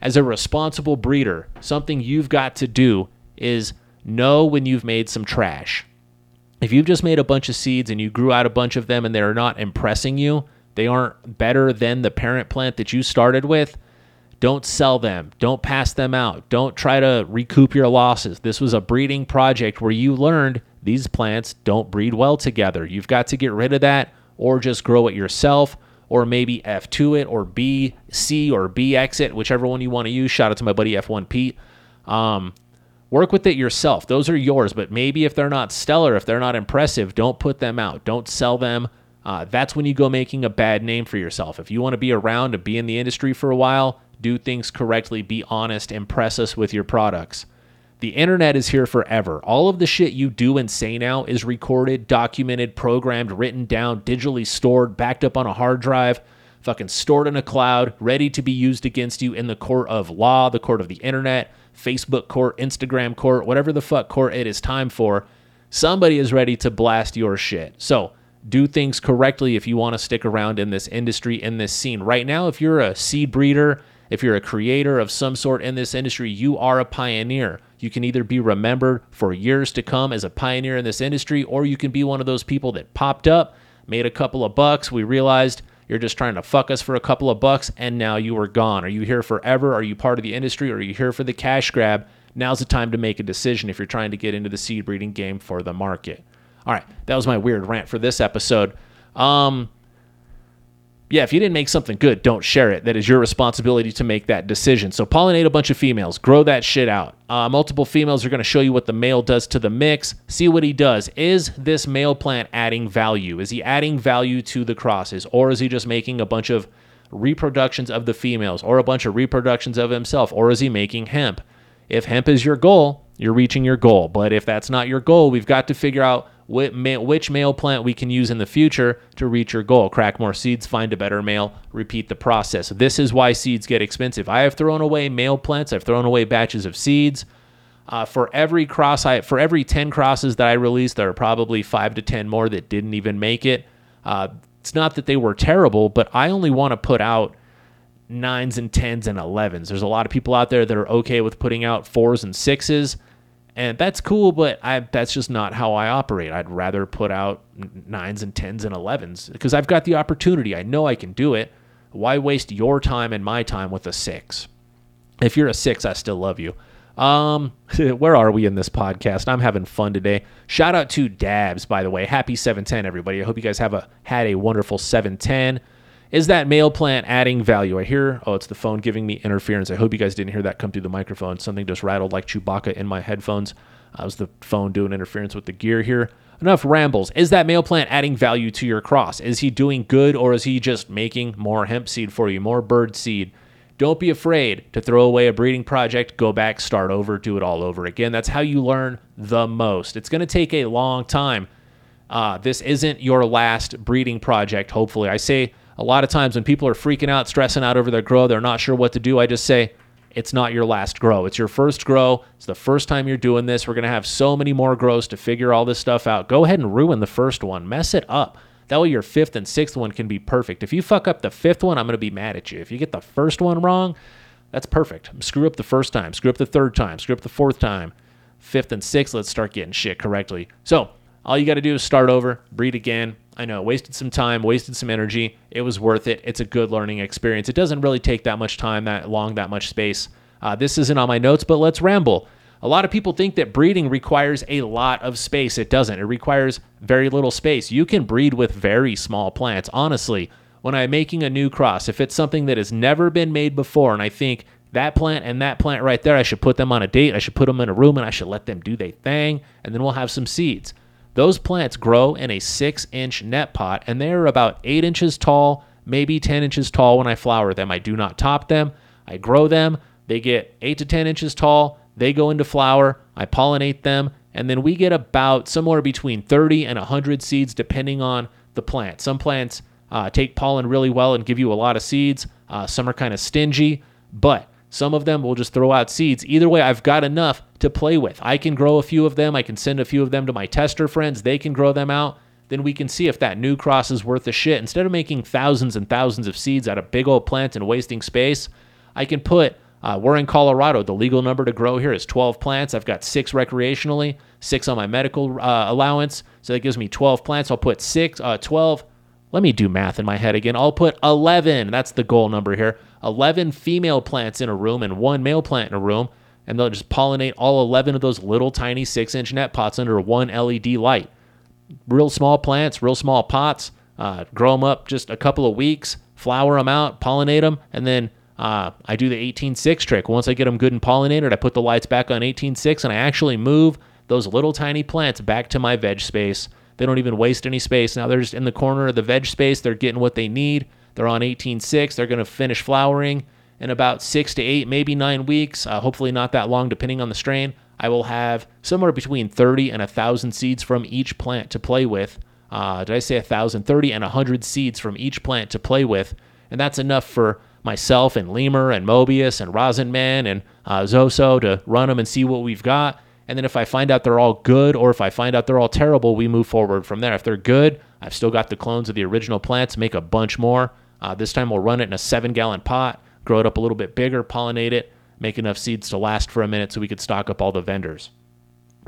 As a responsible breeder, something you've got to do is know when you've made some trash. If you've just made a bunch of seeds and you grew out a bunch of them and they're not impressing you, they aren't better than the parent plant that you started with, don't sell them. Don't pass them out. Don't try to recoup your losses. This was a breeding project where you learned these plants don't breed well together. You've got to get rid of that or just grow it yourself, or maybe F2 it, or B, C, or BX it, whichever one you want to use. Shout out to my buddy F1 Pete. Um, work with it yourself. Those are yours, but maybe if they're not stellar, if they're not impressive, don't put them out. Don't sell them. Uh, that's when you go making a bad name for yourself. If you want to be around to be in the industry for a while, do things correctly, be honest, impress us with your products. The internet is here forever. All of the shit you do and say now is recorded, documented, programmed, written down, digitally stored, backed up on a hard drive. fucking stored in a cloud, ready to be used against you in the court of law, the court of the internet, Facebook court, Instagram court, whatever the fuck court it is time for. Somebody is ready to blast your shit. So do things correctly if you want to stick around in this industry, in this scene. Right now, if you're a seed breeder, if you're a creator of some sort in this industry, you are a pioneer. You can either be remembered for years to come as a pioneer in this industry, or you can be one of those people that popped up, made a couple of bucks. We realized you're just trying to fuck us for a couple of bucks, and now you are gone. Are you here forever? Are you part of the industry? Are you here for the cash grab? Now's the time to make a decision if you're trying to get into the seed breeding game for the market. All right, that was my weird rant for this episode. Um, yeah, if you didn't make something good, don't share it. That is your responsibility to make that decision. So pollinate a bunch of females, grow that shit out. Uh, multiple females are going to show you what the male does to the mix. See what he does. Is this male plant adding value? Is he adding value to the crosses, or is he just making a bunch of reproductions of the females, or a bunch of reproductions of himself, or is he making hemp? If hemp is your goal, you're reaching your goal. But if that's not your goal, we've got to figure out which male plant we can use in the future to reach your goal. Crack more seeds, find a better male, repeat the process. This is why seeds get expensive. I have thrown away male plants, I've thrown away batches of seeds. Uh, for every cross, I for every ten crosses that I released, there are probably five to ten more that didn't even make it. Uh, it's not that they were terrible, but I only want to put out nines and tens and elevens. There's a lot of people out there that are okay with putting out fours and sixes and that's cool but i that's just not how i operate. I'd rather put out nines and tens and elevens because i've got the opportunity. I know i can do it. Why waste your time and my time with a six? If you're a six i still love you. Um where are we in this podcast? I'm having fun today. Shout out to dabs by the way. Happy 710 everybody. I hope you guys have a had a wonderful 710 is that male plant adding value? I hear, oh, it's the phone giving me interference. I hope you guys didn't hear that come through the microphone. Something just rattled like Chewbacca in my headphones. Uh, was the phone doing interference with the gear here? Enough rambles. Is that male plant adding value to your cross? Is he doing good or is he just making more hemp seed for you, more bird seed? Don't be afraid to throw away a breeding project, go back, start over, do it all over again. That's how you learn the most. It's going to take a long time. Uh, this isn't your last breeding project, hopefully. I say a lot of times when people are freaking out, stressing out over their grow, they're not sure what to do. I just say, it's not your last grow. It's your first grow. It's the first time you're doing this. We're going to have so many more grows to figure all this stuff out. Go ahead and ruin the first one, mess it up. That way, your fifth and sixth one can be perfect. If you fuck up the fifth one, I'm going to be mad at you. If you get the first one wrong, that's perfect. Screw up the first time, screw up the third time, screw up the fourth time. Fifth and sixth, let's start getting shit correctly. So, all you got to do is start over, breed again, I know, wasted some time, wasted some energy. It was worth it. It's a good learning experience. It doesn't really take that much time, that long, that much space. Uh, this isn't on my notes, but let's ramble. A lot of people think that breeding requires a lot of space. It doesn't. It requires very little space. You can breed with very small plants. Honestly, when I'm making a new cross, if it's something that has never been made before, and I think that plant and that plant right there, I should put them on a date, I should put them in a room, and I should let them do their thing, and then we'll have some seeds. Those plants grow in a six inch net pot and they are about eight inches tall, maybe 10 inches tall when I flower them. I do not top them, I grow them. They get eight to 10 inches tall, they go into flower, I pollinate them, and then we get about somewhere between 30 and 100 seeds depending on the plant. Some plants uh, take pollen really well and give you a lot of seeds, uh, some are kind of stingy, but some of them will just throw out seeds. Either way, I've got enough to play with. I can grow a few of them. I can send a few of them to my tester friends. They can grow them out. Then we can see if that new cross is worth the shit. Instead of making thousands and thousands of seeds out of big old plants and wasting space, I can put, uh, we're in Colorado. The legal number to grow here is 12 plants. I've got six recreationally, six on my medical uh, allowance. So that gives me 12 plants. I'll put six, uh, 12. Let me do math in my head again. I'll put 11. That's the goal number here. 11 female plants in a room and one male plant in a room, and they'll just pollinate all 11 of those little tiny six inch net pots under one LED light. Real small plants, real small pots, uh, grow them up just a couple of weeks, flower them out, pollinate them, and then uh, I do the 18.6 trick. Once I get them good and pollinated, I put the lights back on 18.6 and I actually move those little tiny plants back to my veg space. They don't even waste any space. Now they're just in the corner of the veg space. They're getting what they need. They're on 18.6. They're going to finish flowering in about six to eight, maybe nine weeks. Uh, hopefully, not that long, depending on the strain. I will have somewhere between 30 and 1,000 seeds from each plant to play with. Uh, did I say 1,000? 30 and 100 seeds from each plant to play with. and that's enough for myself and Lemur and Mobius and Rosinman and uh, Zoso to run them and see what we've got. And then if I find out they're all good or if I find out they're all terrible, we move forward from there. If they're good, I've still got the clones of the original plants, make a bunch more. Uh, this time we'll run it in a seven gallon pot, grow it up a little bit bigger, pollinate it, make enough seeds to last for a minute so we could stock up all the vendors.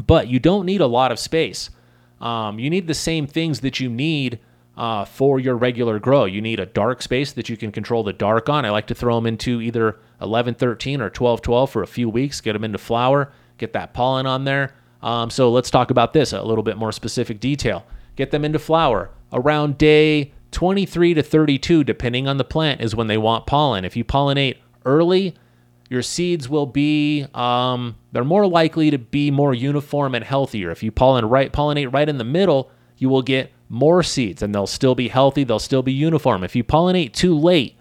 But you don't need a lot of space. Um, you need the same things that you need uh, for your regular grow. You need a dark space that you can control the dark on. I like to throw them into either 11 13 or 12 12 for a few weeks, get them into flower, get that pollen on there. Um, so let's talk about this a little bit more specific detail. Get them into flower around day 23 to 32, depending on the plant, is when they want pollen. If you pollinate early, your seeds will be um, they're more likely to be more uniform and healthier. If you pollen right, pollinate right in the middle, you will get more seeds and they'll still be healthy, they'll still be uniform. If you pollinate too late,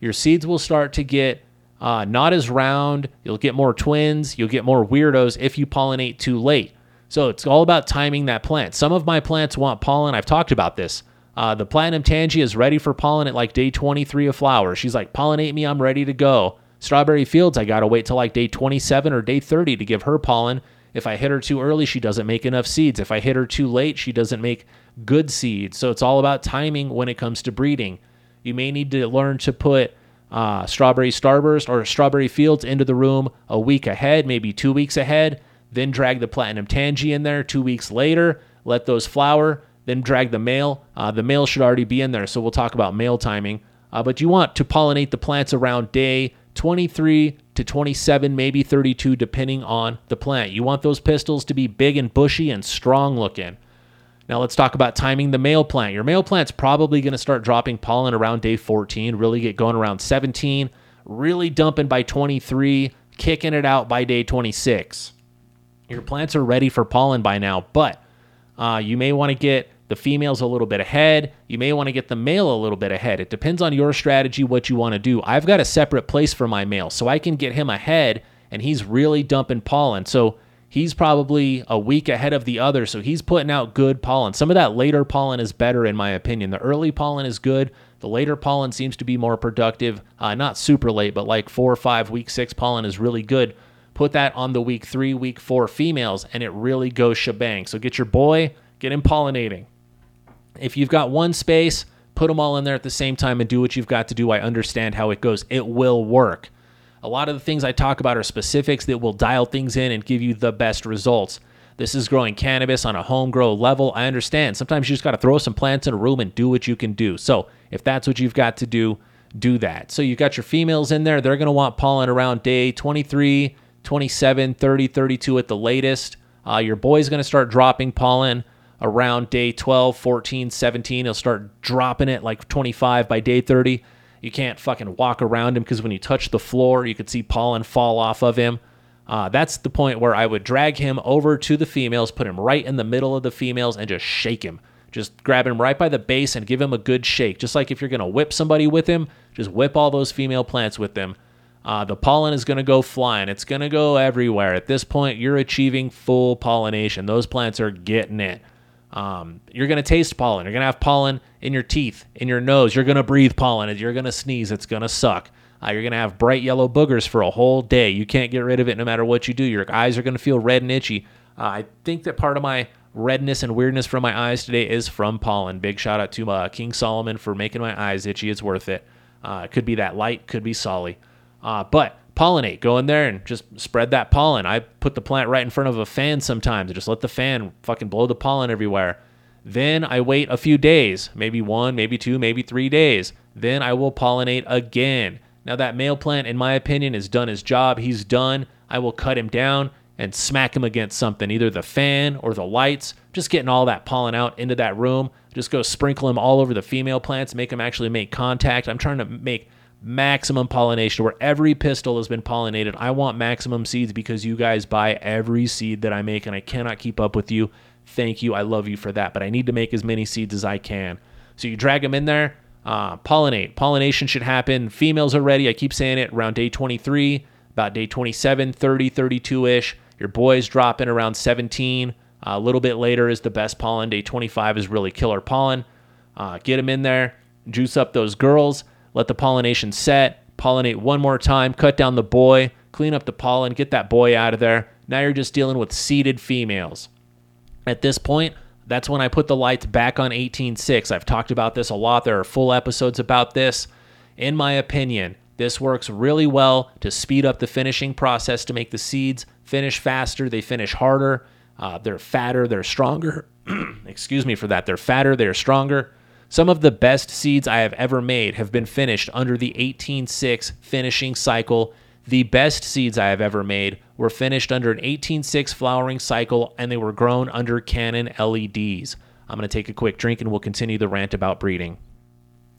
your seeds will start to get uh, not as round. You'll get more twins. You'll get more weirdos if you pollinate too late. So it's all about timing that plant. Some of my plants want pollen. I've talked about this. Uh, the platinum Tangie is ready for pollen at like day 23 of flower. She's like, pollinate me, I'm ready to go. Strawberry Fields, I gotta wait till like day 27 or day 30 to give her pollen. If I hit her too early, she doesn't make enough seeds. If I hit her too late, she doesn't make good seeds. So it's all about timing when it comes to breeding. You may need to learn to put uh, Strawberry Starburst or Strawberry Fields into the room a week ahead, maybe two weeks ahead. Then drag the Platinum Tangie in there two weeks later. Let those flower. Then drag the male. Uh, the male should already be in there, so we'll talk about male timing. Uh, but you want to pollinate the plants around day 23 to 27, maybe 32, depending on the plant. You want those pistils to be big and bushy and strong looking. Now let's talk about timing the male plant. Your male plant's probably going to start dropping pollen around day 14, really get going around 17, really dumping by 23, kicking it out by day 26. Your plants are ready for pollen by now, but uh, you may want to get the female's a little bit ahead. You may want to get the male a little bit ahead. It depends on your strategy, what you want to do. I've got a separate place for my male, so I can get him ahead, and he's really dumping pollen. So he's probably a week ahead of the other, so he's putting out good pollen. Some of that later pollen is better, in my opinion. The early pollen is good. The later pollen seems to be more productive. Uh, not super late, but like four or five, week six pollen is really good. Put that on the week three, week four females, and it really goes shebang. So get your boy, get him pollinating. If you've got one space, put them all in there at the same time and do what you've got to do. I understand how it goes. It will work. A lot of the things I talk about are specifics that will dial things in and give you the best results. This is growing cannabis on a home grow level. I understand. Sometimes you just got to throw some plants in a room and do what you can do. So, if that's what you've got to do, do that. So, you've got your females in there. They're going to want pollen around day 23, 27, 30, 32 at the latest. Uh, your boy's going to start dropping pollen around day 12, 14, 17. He'll start dropping it like 25 by day 30. You can't fucking walk around him because when you touch the floor, you could see pollen fall off of him. Uh, that's the point where I would drag him over to the females, put him right in the middle of the females, and just shake him. Just grab him right by the base and give him a good shake. Just like if you're going to whip somebody with him, just whip all those female plants with them. Uh, the pollen is going to go flying. It's going to go everywhere. At this point, you're achieving full pollination. Those plants are getting it. Um, you're going to taste pollen. You're going to have pollen in your teeth, in your nose. You're going to breathe pollen. You're going to sneeze. It's going to suck. Uh, you're going to have bright yellow boogers for a whole day. You can't get rid of it no matter what you do. Your eyes are going to feel red and itchy. Uh, I think that part of my redness and weirdness from my eyes today is from pollen. Big shout out to uh, King Solomon for making my eyes itchy. It's worth it. Uh, it could be that light, could be Solly. Uh, but pollinate. Go in there and just spread that pollen. I put the plant right in front of a fan sometimes and just let the fan fucking blow the pollen everywhere. Then I wait a few days, maybe one, maybe two, maybe three days. Then I will pollinate again. Now, that male plant, in my opinion, has done his job. He's done. I will cut him down and smack him against something, either the fan or the lights, just getting all that pollen out into that room. Just go sprinkle him all over the female plants, make them actually make contact. I'm trying to make maximum pollination where every pistil has been pollinated. I want maximum seeds because you guys buy every seed that I make and I cannot keep up with you. Thank you. I love you for that, but I need to make as many seeds as I can. So you drag them in there, uh, pollinate. Pollination should happen. Females are ready. I keep saying it around day 23, about day 27, 30, 32 ish. Your boys drop in around 17. Uh, a little bit later is the best pollen. Day 25 is really killer pollen. Uh, get them in there, juice up those girls let the pollination set, pollinate one more time, cut down the boy, clean up the pollen, get that boy out of there. Now you're just dealing with seeded females. At this point, that's when I put the lights back on 18.6. I've talked about this a lot. There are full episodes about this. In my opinion, this works really well to speed up the finishing process to make the seeds finish faster. They finish harder. Uh, they're fatter. They're stronger. Excuse me for that. They're fatter. They're stronger. Some of the best seeds I have ever made have been finished under the 18.6 finishing cycle. The best seeds I have ever made were finished under an 18.6 flowering cycle and they were grown under Canon LEDs. I'm going to take a quick drink and we'll continue the rant about breeding.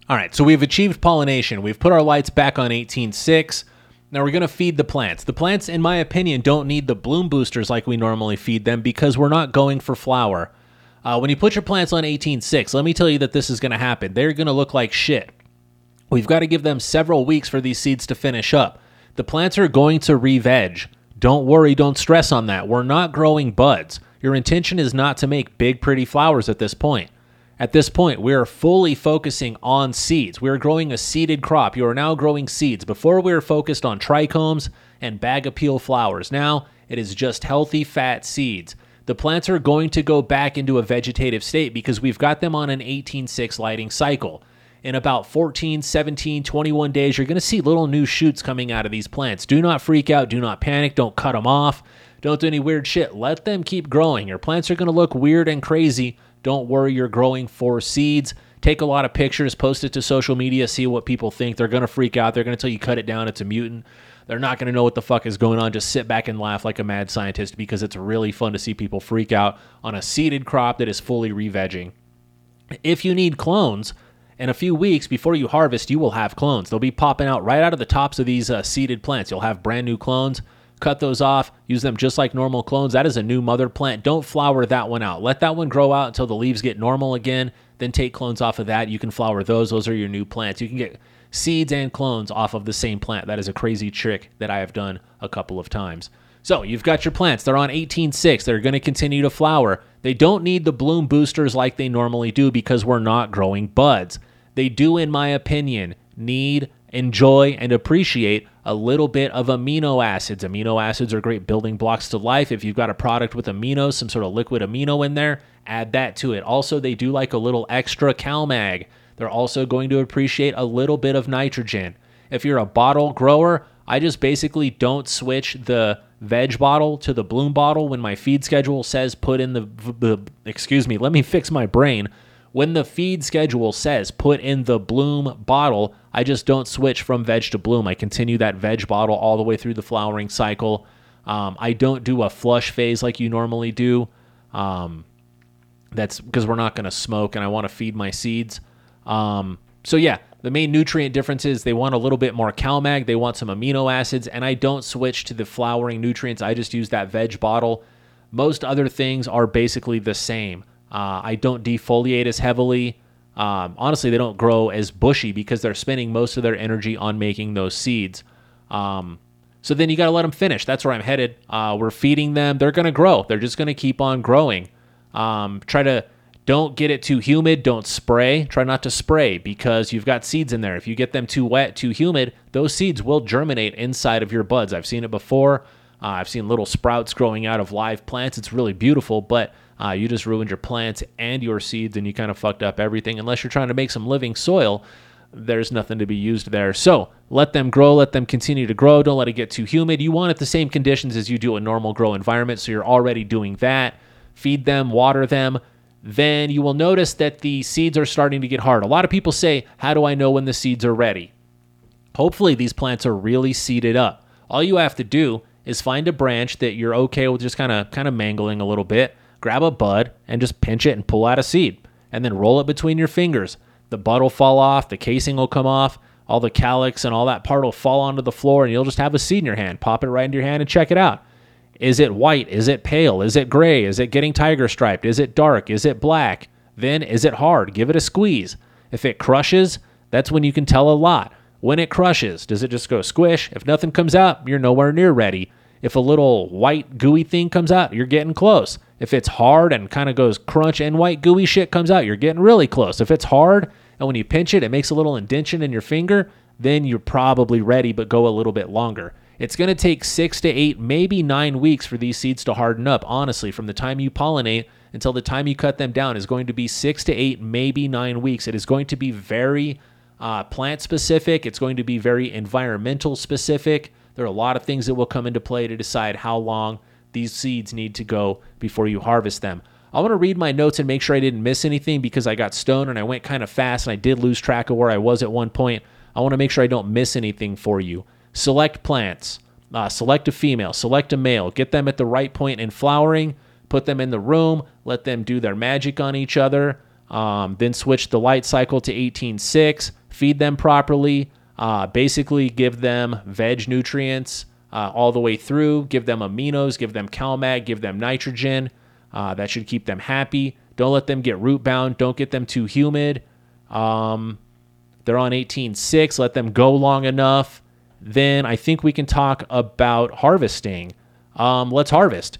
All right, so we've achieved pollination. We've put our lights back on 18.6. Now we're going to feed the plants. The plants, in my opinion, don't need the bloom boosters like we normally feed them because we're not going for flower. Uh, when you put your plants on 18.6, let me tell you that this is going to happen. They're going to look like shit. We've got to give them several weeks for these seeds to finish up. The plants are going to re-veg. Don't worry, don't stress on that. We're not growing buds. Your intention is not to make big, pretty flowers at this point. At this point, we are fully focusing on seeds. We are growing a seeded crop. You are now growing seeds. Before, we were focused on trichomes and bag appeal flowers. Now, it is just healthy, fat seeds. The plants are going to go back into a vegetative state because we've got them on an 18-6 lighting cycle. In about 14, 17, 21 days, you're going to see little new shoots coming out of these plants. Do not freak out. Do not panic. Don't cut them off. Don't do any weird shit. Let them keep growing. Your plants are going to look weird and crazy. Don't worry, you're growing for seeds. Take a lot of pictures, post it to social media, see what people think. They're going to freak out. They're going to tell you cut it down. It's a mutant. They're not going to know what the fuck is going on. Just sit back and laugh like a mad scientist because it's really fun to see people freak out on a seeded crop that is fully re-vegging. If you need clones, in a few weeks before you harvest, you will have clones. They'll be popping out right out of the tops of these uh, seeded plants. You'll have brand new clones. Cut those off, use them just like normal clones. That is a new mother plant. Don't flower that one out. Let that one grow out until the leaves get normal again. Then take clones off of that. You can flower those. Those are your new plants. You can get seeds and clones off of the same plant. That is a crazy trick that I have done a couple of times. So you've got your plants. They're on 18.6. They're going to continue to flower. They don't need the bloom boosters like they normally do because we're not growing buds. They do, in my opinion, need, enjoy, and appreciate a little bit of amino acids. Amino acids are great building blocks to life. If you've got a product with aminos, some sort of liquid amino in there, add that to it. Also, they do like a little extra CalMag. They're also going to appreciate a little bit of nitrogen. If you're a bottle grower, I just basically don't switch the veg bottle to the bloom bottle when my feed schedule says put in the, the excuse me, let me fix my brain when the feed schedule says put in the bloom bottle, I just don't switch from veg to bloom. I continue that veg bottle all the way through the flowering cycle. Um, I don't do a flush phase like you normally do. Um, that's because we're not going to smoke and I want to feed my seeds. Um, so, yeah, the main nutrient difference is they want a little bit more CalMag, they want some amino acids, and I don't switch to the flowering nutrients. I just use that veg bottle. Most other things are basically the same. Uh, I don't defoliate as heavily. Um, honestly, they don't grow as bushy because they're spending most of their energy on making those seeds. Um, so then you got to let them finish. That's where I'm headed. Uh, we're feeding them. They're going to grow. They're just going to keep on growing. Um, try to don't get it too humid. Don't spray. Try not to spray because you've got seeds in there. If you get them too wet, too humid, those seeds will germinate inside of your buds. I've seen it before. Uh, I've seen little sprouts growing out of live plants. It's really beautiful, but uh, you just ruined your plants and your seeds, and you kind of fucked up everything. Unless you're trying to make some living soil, there's nothing to be used there. So let them grow, let them continue to grow. Don't let it get too humid. You want it the same conditions as you do a normal grow environment, so you're already doing that. Feed them, water them. Then you will notice that the seeds are starting to get hard. A lot of people say, How do I know when the seeds are ready? Hopefully, these plants are really seeded up. All you have to do is find a branch that you're okay with just kind of kind of mangling a little bit grab a bud and just pinch it and pull out a seed and then roll it between your fingers. The bud will fall off, the casing will come off, all the calyx and all that part will fall onto the floor, and you'll just have a seed in your hand. Pop it right into your hand and check it out. Is it white? Is it pale? Is it gray? Is it getting tiger striped? Is it dark? Is it black? Then is it hard? Give it a squeeze. If it crushes, that's when you can tell a lot. When it crushes, does it just go squish? If nothing comes out, you're nowhere near ready. If a little white gooey thing comes out, you're getting close. If it's hard and kind of goes crunch and white gooey shit comes out, you're getting really close. If it's hard and when you pinch it, it makes a little indention in your finger, then you're probably ready, but go a little bit longer. It's going to take six to eight, maybe nine weeks for these seeds to harden up. Honestly, from the time you pollinate until the time you cut them down is going to be six to eight, maybe nine weeks. It is going to be very uh, plant specific, it's going to be very environmental specific. There are a lot of things that will come into play to decide how long these seeds need to go before you harvest them. I want to read my notes and make sure I didn't miss anything because I got stoned and I went kind of fast and I did lose track of where I was at one point. I want to make sure I don't miss anything for you. Select plants. Uh, select a female, select a male, get them at the right point in flowering, put them in the room, let them do their magic on each other, um, then switch the light cycle to 18.6, feed them properly, uh, basically give them veg nutrients uh, all the way through, give them aminos, give them CalMag, give them nitrogen. Uh, that should keep them happy. Don't let them get root bound. Don't get them too humid. Um, they're on 18.6. Let them go long enough. Then I think we can talk about harvesting. Um, let's harvest.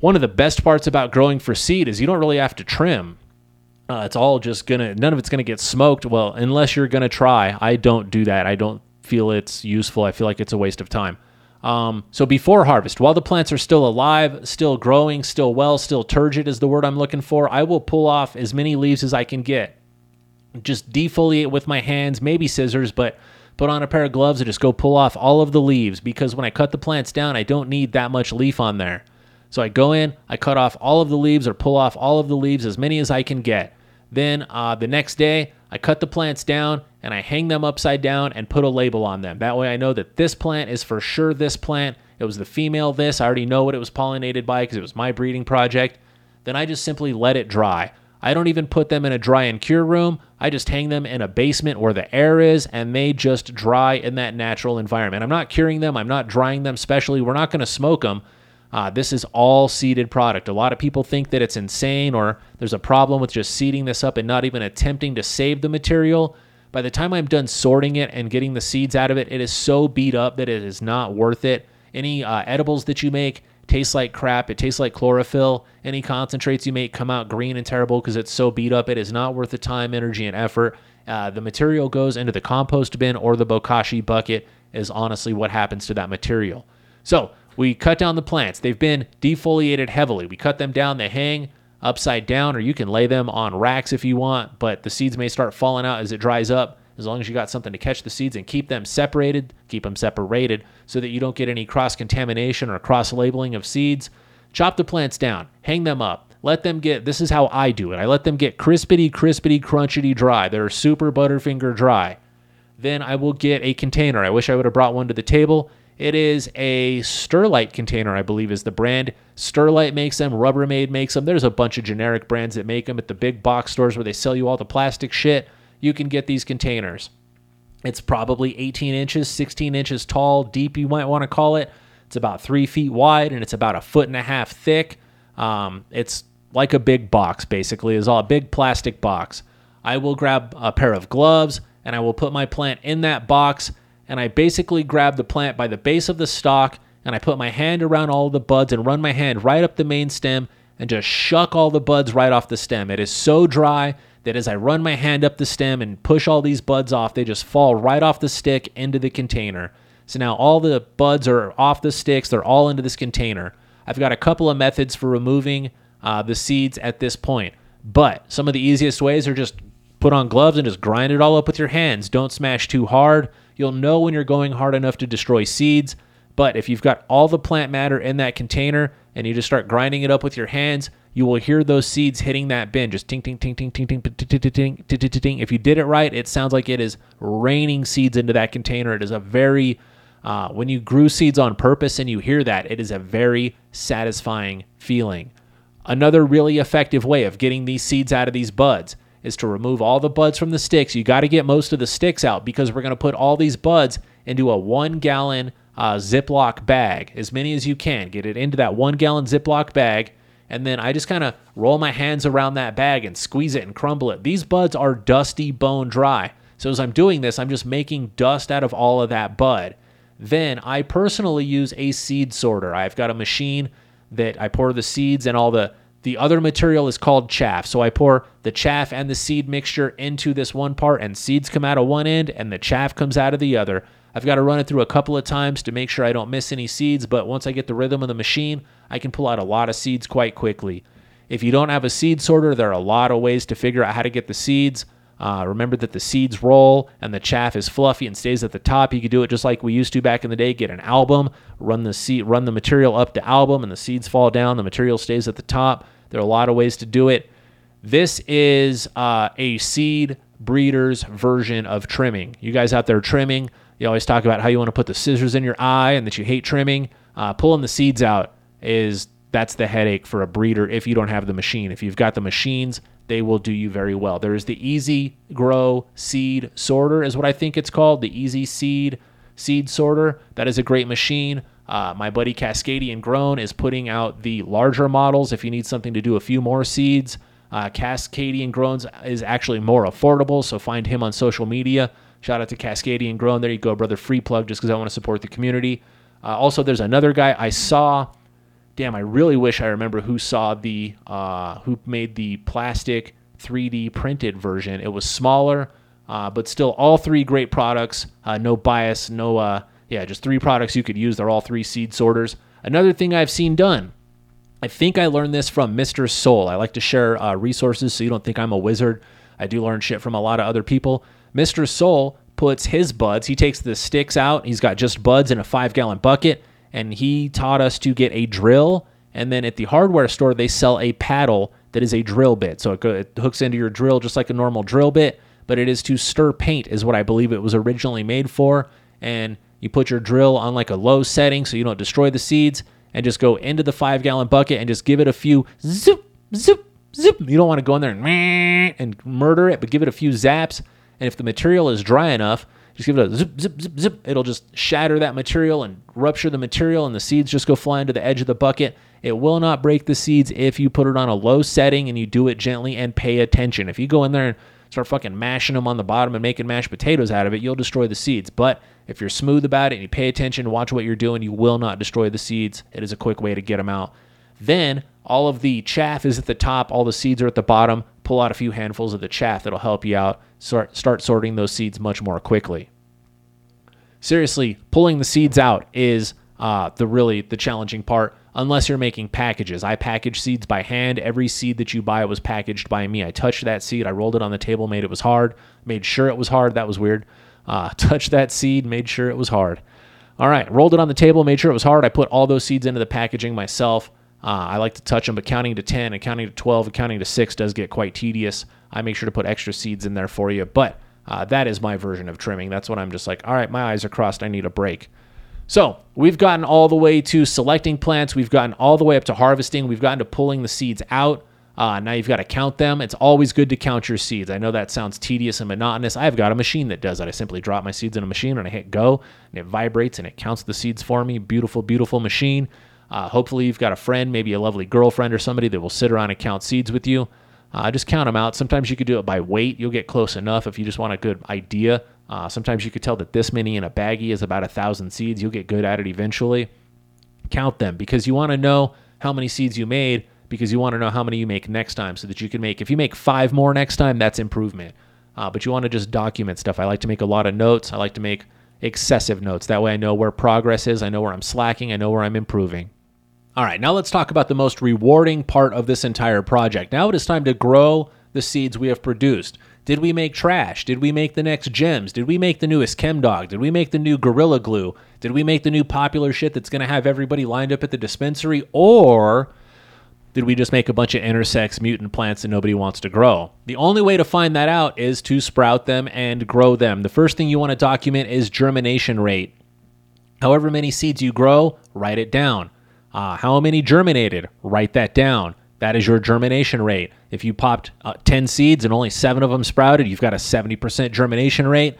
One of the best parts about growing for seed is you don't really have to trim. Uh, it's all just gonna, none of it's gonna get smoked. Well, unless you're gonna try. I don't do that. I don't feel it's useful. I feel like it's a waste of time. Um, so before harvest, while the plants are still alive, still growing, still well, still turgid is the word I'm looking for, I will pull off as many leaves as I can get. Just defoliate with my hands, maybe scissors, but put on a pair of gloves and just go pull off all of the leaves because when I cut the plants down, I don't need that much leaf on there. So I go in, I cut off all of the leaves or pull off all of the leaves, as many as I can get. Then uh, the next day, I cut the plants down and I hang them upside down and put a label on them. That way I know that this plant is for sure this plant. It was the female this. I already know what it was pollinated by because it was my breeding project. Then I just simply let it dry. I don't even put them in a dry and cure room. I just hang them in a basement where the air is and they just dry in that natural environment. I'm not curing them, I'm not drying them specially. We're not going to smoke them. Uh, this is all seeded product. A lot of people think that it's insane or there's a problem with just seeding this up and not even attempting to save the material. By the time I'm done sorting it and getting the seeds out of it, it is so beat up that it is not worth it. Any uh, edibles that you make taste like crap. It tastes like chlorophyll. Any concentrates you make come out green and terrible because it's so beat up. It is not worth the time, energy, and effort. Uh, the material goes into the compost bin or the bokashi bucket, is honestly what happens to that material. So, we cut down the plants. They've been defoliated heavily. We cut them down, they hang upside down, or you can lay them on racks if you want, but the seeds may start falling out as it dries up. As long as you got something to catch the seeds and keep them separated, keep them separated so that you don't get any cross contamination or cross labeling of seeds. Chop the plants down, hang them up, let them get this is how I do it. I let them get crispity, crispity, crunchity dry. They're super Butterfinger dry. Then I will get a container. I wish I would have brought one to the table it is a Sterlite container, I believe, is the brand. Sterlite makes them, Rubbermaid makes them. There's a bunch of generic brands that make them at the big box stores where they sell you all the plastic shit. You can get these containers. It's probably 18 inches, 16 inches tall, deep, you might want to call it. It's about three feet wide and it's about a foot and a half thick. Um, it's like a big box, basically, is all a big plastic box. I will grab a pair of gloves and I will put my plant in that box and I basically grab the plant by the base of the stalk and I put my hand around all the buds and run my hand right up the main stem and just shuck all the buds right off the stem. It is so dry that as I run my hand up the stem and push all these buds off, they just fall right off the stick into the container. So now all the buds are off the sticks, they're all into this container. I've got a couple of methods for removing uh, the seeds at this point, but some of the easiest ways are just put on gloves and just grind it all up with your hands. Don't smash too hard. You'll know when you're going hard enough to destroy seeds. But if you've got all the plant matter in that container and you just start grinding it up with your hands, you will hear those seeds hitting that bin, just ting ting ting ting ting ting ting ting ting ting. If you did it right, it sounds like it is raining seeds into that container. It is a very uh, when you grew seeds on purpose and you hear that, it is a very satisfying feeling. Another really effective way of getting these seeds out of these buds is to remove all the buds from the sticks. You got to get most of the sticks out because we're going to put all these buds into a one gallon uh, Ziploc bag, as many as you can. Get it into that one gallon Ziploc bag. And then I just kind of roll my hands around that bag and squeeze it and crumble it. These buds are dusty, bone dry. So as I'm doing this, I'm just making dust out of all of that bud. Then I personally use a seed sorter. I've got a machine that I pour the seeds and all the The other material is called chaff. So I pour the chaff and the seed mixture into this one part, and seeds come out of one end, and the chaff comes out of the other. I've got to run it through a couple of times to make sure I don't miss any seeds, but once I get the rhythm of the machine, I can pull out a lot of seeds quite quickly. If you don't have a seed sorter, there are a lot of ways to figure out how to get the seeds. Uh, remember that the seeds roll and the chaff is fluffy and stays at the top. You could do it just like we used to back in the day. Get an album, run the seed, run the material up to album, and the seeds fall down. The material stays at the top. There are a lot of ways to do it. This is uh, a seed breeder's version of trimming. You guys out there trimming, you always talk about how you want to put the scissors in your eye and that you hate trimming. Uh, pulling the seeds out is that's the headache for a breeder if you don't have the machine. If you've got the machines, they will do you very well. There is the Easy Grow Seed Sorter, is what I think it's called. The Easy Seed Seed Sorter. That is a great machine. Uh, my buddy Cascadian Grown is putting out the larger models if you need something to do a few more seeds. Uh, Cascadian Grown is actually more affordable, so find him on social media. Shout out to Cascadian Grown. There you go, brother. Free plug just because I want to support the community. Uh, also, there's another guy I saw damn, I really wish I remember who saw the uh, who made the plastic 3D printed version. It was smaller, uh, but still all three great products. Uh, no bias, no uh, yeah, just three products you could use. They're all three seed sorters. Another thing I've seen done. I think I learned this from Mr. Soul. I like to share uh, resources so you don't think I'm a wizard. I do learn shit from a lot of other people. Mr. Soul puts his buds, he takes the sticks out, he's got just buds in a five gallon bucket and he taught us to get a drill. And then at the hardware store, they sell a paddle that is a drill bit. So it, go, it hooks into your drill just like a normal drill bit, but it is to stir paint, is what I believe it was originally made for. And you put your drill on like a low setting so you don't destroy the seeds, and just go into the five gallon bucket and just give it a few zip, zip, zip. You don't want to go in there and, and murder it, but give it a few zaps. And if the material is dry enough, just give it a zip, zip, zip, zip. It'll just shatter that material and rupture the material, and the seeds just go flying to the edge of the bucket. It will not break the seeds if you put it on a low setting and you do it gently and pay attention. If you go in there and start fucking mashing them on the bottom and making mashed potatoes out of it, you'll destroy the seeds. But if you're smooth about it and you pay attention, watch what you're doing, you will not destroy the seeds. It is a quick way to get them out. Then all of the chaff is at the top, all the seeds are at the bottom. Pull out a few handfuls of the chaff that'll help you out. Start, start sorting those seeds much more quickly. Seriously, pulling the seeds out is uh, the really the challenging part. Unless you're making packages, I package seeds by hand. Every seed that you buy was packaged by me. I touched that seed, I rolled it on the table, made it was hard, made sure it was hard. That was weird. Uh, touched that seed, made sure it was hard. All right, rolled it on the table, made sure it was hard. I put all those seeds into the packaging myself. Uh, I like to touch them, but counting to 10 and counting to 12 and counting to 6 does get quite tedious. I make sure to put extra seeds in there for you. But uh, that is my version of trimming. That's when I'm just like, all right, my eyes are crossed. I need a break. So we've gotten all the way to selecting plants. We've gotten all the way up to harvesting. We've gotten to pulling the seeds out. Uh, now you've got to count them. It's always good to count your seeds. I know that sounds tedious and monotonous. I've got a machine that does that. I simply drop my seeds in a machine and I hit go, and it vibrates and it counts the seeds for me. Beautiful, beautiful machine. Uh, hopefully, you've got a friend, maybe a lovely girlfriend or somebody that will sit around and count seeds with you. Uh, just count them out. Sometimes you could do it by weight. You'll get close enough if you just want a good idea. Uh, sometimes you could tell that this many in a baggie is about a thousand seeds. You'll get good at it eventually. Count them because you want to know how many seeds you made because you want to know how many you make next time so that you can make, if you make five more next time, that's improvement. Uh, but you want to just document stuff. I like to make a lot of notes. I like to make excessive notes. That way I know where progress is. I know where I'm slacking. I know where I'm improving. All right, now let's talk about the most rewarding part of this entire project. Now it is time to grow the seeds we have produced. Did we make trash? Did we make the next gems? Did we make the newest Chemdawg? Did we make the new Gorilla Glue? Did we make the new popular shit that's going to have everybody lined up at the dispensary? Or did we just make a bunch of intersex mutant plants that nobody wants to grow? The only way to find that out is to sprout them and grow them. The first thing you want to document is germination rate. However many seeds you grow, write it down. Uh, how many germinated? Write that down. That is your germination rate. If you popped uh, 10 seeds and only seven of them sprouted, you've got a 70% germination rate.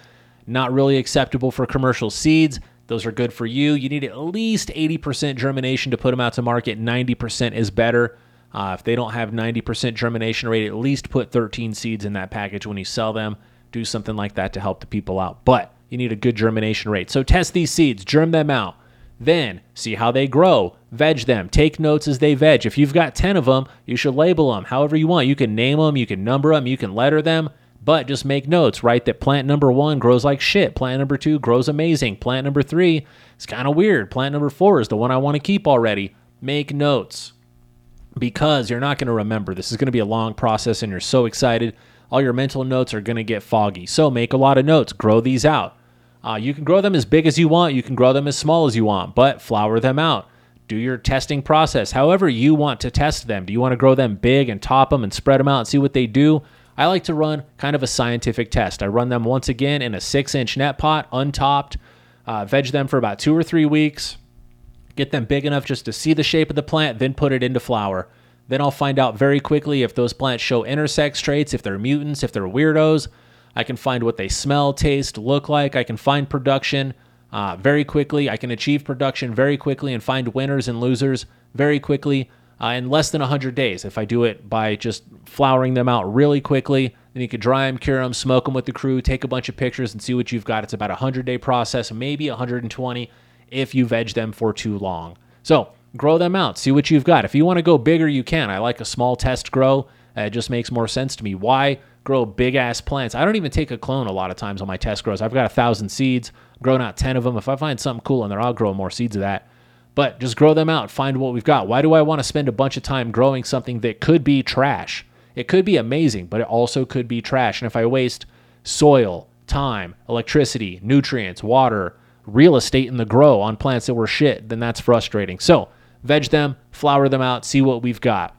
Not really acceptable for commercial seeds. Those are good for you. You need at least 80% germination to put them out to market. 90% is better. Uh, if they don't have 90% germination rate, at least put 13 seeds in that package when you sell them. Do something like that to help the people out. But you need a good germination rate. So test these seeds, germ them out Then see how they grow. Veg them. Take notes as they veg. If you've got 10 of them, you should label them however you want. You can name them, you can number them, you can letter them, but just make notes, right? That plant number one grows like shit. Plant number two grows amazing. Plant number three is kind of weird. Plant number four is the one I want to keep already. Make notes because you're not going to remember. This is going to be a long process and you're so excited. All your mental notes are going to get foggy. So make a lot of notes, grow these out. Uh, you can grow them as big as you want, you can grow them as small as you want, but flower them out. Do your testing process however you want to test them. Do you want to grow them big and top them and spread them out and see what they do? I like to run kind of a scientific test. I run them once again in a six inch net pot, untopped, uh, veg them for about two or three weeks get them big enough just to see the shape of the plant, then put it into flower. Then I'll find out very quickly if those plants show intersex traits, if they're mutants, if they're weirdos. I can find what they smell, taste, look like. I can find production uh, very quickly. I can achieve production very quickly and find winners and losers very quickly uh, in less than 100 days. If I do it by just flowering them out really quickly, then you could dry them, cure them, smoke them with the crew, take a bunch of pictures, and see what you've got. It's about a 100 day process, maybe 120 if you veg them for too long. So grow them out, see what you've got. If you want to go bigger, you can. I like a small test grow. It just makes more sense to me. Why grow big ass plants? I don't even take a clone a lot of times on my test grows. I've got a thousand seeds, grown out 10 of them. If I find something cool in there, I'll grow more seeds of that. But just grow them out, find what we've got. Why do I want to spend a bunch of time growing something that could be trash? It could be amazing, but it also could be trash. And if I waste soil, time, electricity, nutrients, water, real estate in the grow on plants that were shit, then that's frustrating. So, veg them, flower them out, see what we've got.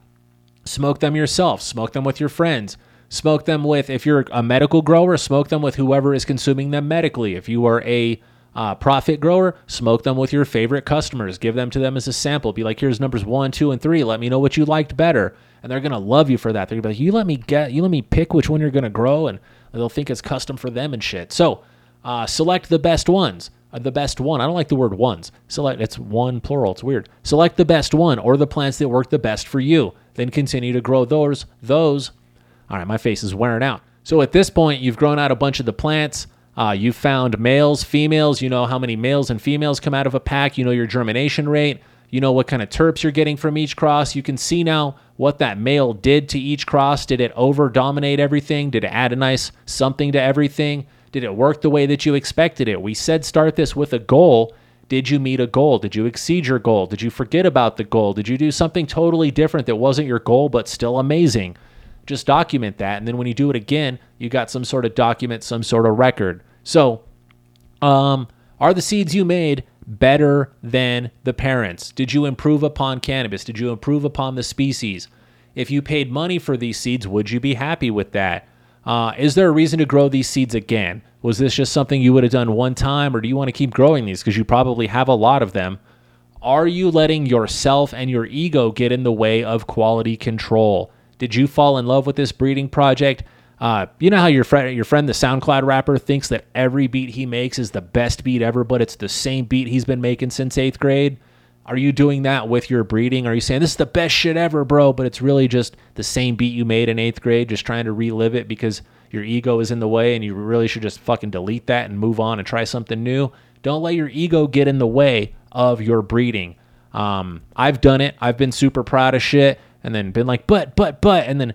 Smoke them yourself, smoke them with your friends. Smoke them with, if you're a medical grower, smoke them with whoever is consuming them medically. If you are a uh, profit grower, smoke them with your favorite customers. Give them to them as a sample. Be like, here's numbers one, two, and three. Let me know what you liked better. And they're gonna love you for that. They're gonna be like, you let me get, you let me pick which one you're gonna grow, and they'll think it's custom for them and shit. So, uh, select the best ones. Uh, the best one. I don't like the word ones. Select it's one plural. It's weird. Select the best one or the plants that work the best for you. Then continue to grow those. Those. All right, my face is wearing out. So at this point, you've grown out a bunch of the plants. Uh, you found males, females. You know how many males and females come out of a pack. You know your germination rate. You know what kind of terps you're getting from each cross. You can see now what that male did to each cross. Did it over dominate everything? Did it add a nice something to everything? Did it work the way that you expected it? We said start this with a goal. Did you meet a goal? Did you exceed your goal? Did you forget about the goal? Did you do something totally different that wasn't your goal but still amazing? Just document that. And then when you do it again, you got some sort of document, some sort of record. So, um, are the seeds you made better than the parents? Did you improve upon cannabis? Did you improve upon the species? If you paid money for these seeds, would you be happy with that? Uh, is there a reason to grow these seeds again? Was this just something you would have done one time, or do you want to keep growing these because you probably have a lot of them? Are you letting yourself and your ego get in the way of quality control? Did you fall in love with this breeding project? Uh, you know how your friend, your friend, the SoundCloud rapper, thinks that every beat he makes is the best beat ever, but it's the same beat he's been making since eighth grade. Are you doing that with your breeding? Are you saying this is the best shit ever, bro? But it's really just the same beat you made in eighth grade, just trying to relive it because your ego is in the way and you really should just fucking delete that and move on and try something new. Don't let your ego get in the way of your breeding. Um, I've done it. I've been super proud of shit and then been like, but, but, but, and then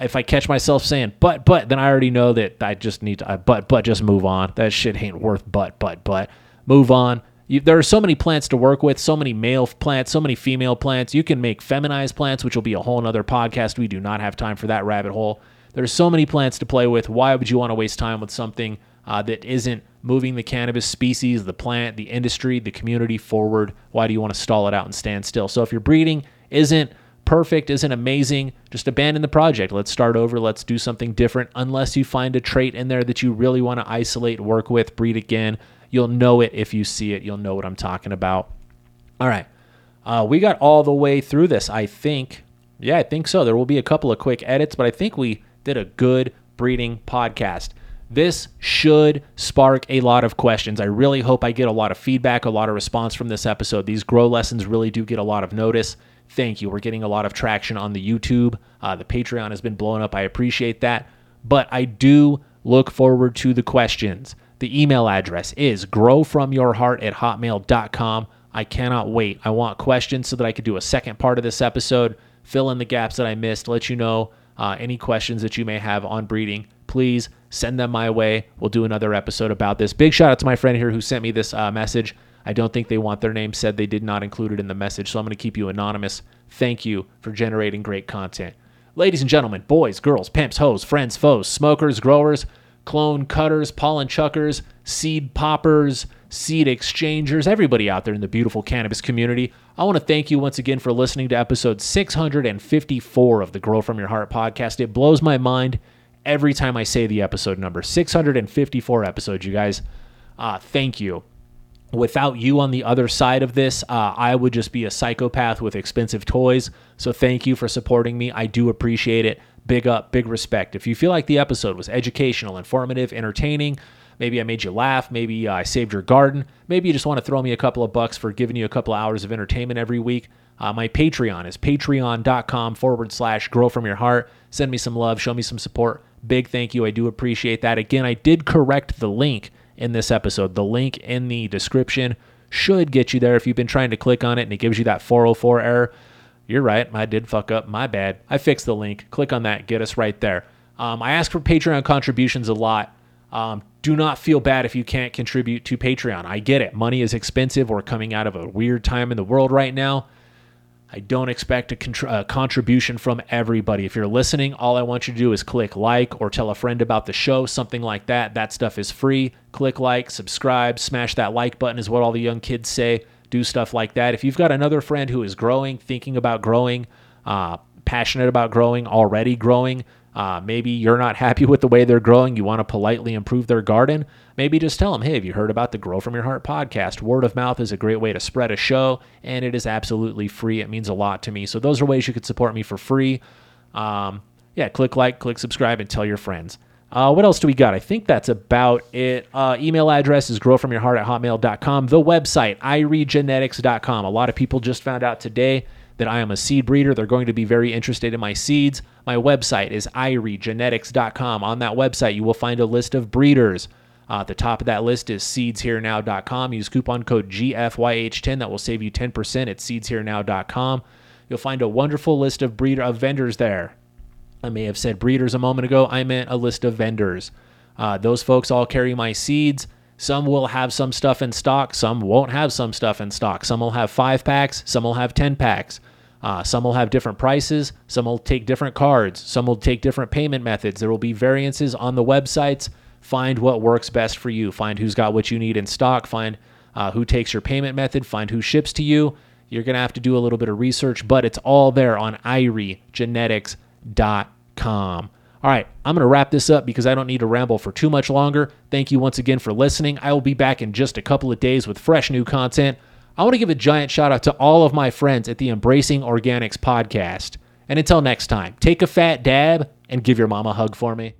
if I catch myself saying but, but, then I already know that I just need to, uh, but, but, just move on. That shit ain't worth but, but, but. Move on. You, there are so many plants to work with, so many male plants, so many female plants. You can make feminized plants, which will be a whole nother podcast. We do not have time for that rabbit hole. There's so many plants to play with. Why would you want to waste time with something uh, that isn't moving the cannabis species, the plant, the industry, the community forward? Why do you want to stall it out and stand still? So if your breeding isn't perfect, isn't amazing, just abandon the project. Let's start over. Let's do something different. Unless you find a trait in there that you really want to isolate, work with, breed again You'll know it if you see it. You'll know what I'm talking about. All right. Uh, we got all the way through this, I think. Yeah, I think so. There will be a couple of quick edits, but I think we did a good breeding podcast. This should spark a lot of questions. I really hope I get a lot of feedback, a lot of response from this episode. These grow lessons really do get a lot of notice. Thank you. We're getting a lot of traction on the YouTube. Uh, the Patreon has been blowing up. I appreciate that. But I do look forward to the questions. The email address is growfromyourheart at hotmail.com. I cannot wait. I want questions so that I could do a second part of this episode, fill in the gaps that I missed, let you know uh, any questions that you may have on breeding. Please send them my way. We'll do another episode about this. Big shout out to my friend here who sent me this uh, message. I don't think they want their name said. They did not include it in the message, so I'm going to keep you anonymous. Thank you for generating great content. Ladies and gentlemen, boys, girls, pimps, hoes, friends, foes, smokers, growers, clone cutters, pollen chuckers, seed poppers, seed exchangers, everybody out there in the beautiful cannabis community. I want to thank you once again for listening to episode 654 of the Grow From Your Heart podcast. It blows my mind every time I say the episode number 654 episodes, you guys. Uh, thank you. Without you on the other side of this, uh, I would just be a psychopath with expensive toys. So thank you for supporting me. I do appreciate it. Big up, big respect. If you feel like the episode was educational, informative, entertaining, maybe I made you laugh, maybe uh, I saved your garden, maybe you just want to throw me a couple of bucks for giving you a couple of hours of entertainment every week, uh, my Patreon is patreon.com forward slash grow from your heart. Send me some love, show me some support. Big thank you. I do appreciate that. Again, I did correct the link in this episode. The link in the description should get you there if you've been trying to click on it and it gives you that 404 error. You're right. I did fuck up. My bad. I fixed the link. Click on that. Get us right there. Um, I ask for Patreon contributions a lot. Um, do not feel bad if you can't contribute to Patreon. I get it. Money is expensive. We're coming out of a weird time in the world right now. I don't expect a, contr- a, contribution from everybody. If you're listening, all I want you to do is click like or tell a friend about the show, something like that. That stuff is free. Click like, subscribe, smash that like button, is what all the young kids say. Do stuff like that. If you've got another friend who is growing, thinking about growing, uh, passionate about growing, already growing, uh, maybe you're not happy with the way they're growing. You want to politely improve their garden. Maybe just tell them, hey, have you heard about the Grow From Your Heart podcast? Word of mouth is a great way to spread a show, and it is absolutely free. It means a lot to me. So those are ways you could support me for free. Um, yeah, click like, click subscribe, and tell your friends. Uh, what else do we got? I think that's about it. Uh, email address is growfromyourheart at hotmail.com. The website, iriegenetics.com. A lot of people just found out today that I am a seed breeder. They're going to be very interested in my seeds. My website is iriegenetics.com. On that website, you will find a list of breeders. Uh, at the top of that list is seedsherenow.com. Use coupon code GFYH10. That will save you 10% at seedsherenow.com. You'll find a wonderful list of breeder of vendors there. I may have said breeders a moment ago. I meant a list of vendors. Uh, those folks all carry my seeds. Some will have some stuff in stock. Some won't have some stuff in stock. Some will have five packs. Some will have 10 packs. Uh, some will have different prices. Some will take different cards. Some will take different payment methods. There will be variances on the websites. Find what works best for you. Find who's got what you need in stock. Find uh, who takes your payment method. Find who ships to you. You're going to have to do a little bit of research, but it's all there on iriegenetics.com. All right, I'm going to wrap this up because I don't need to ramble for too much longer. Thank you once again for listening. I will be back in just a couple of days with fresh new content. I want to give a giant shout out to all of my friends at the Embracing Organics podcast. And until next time, take a fat dab and give your mom a hug for me.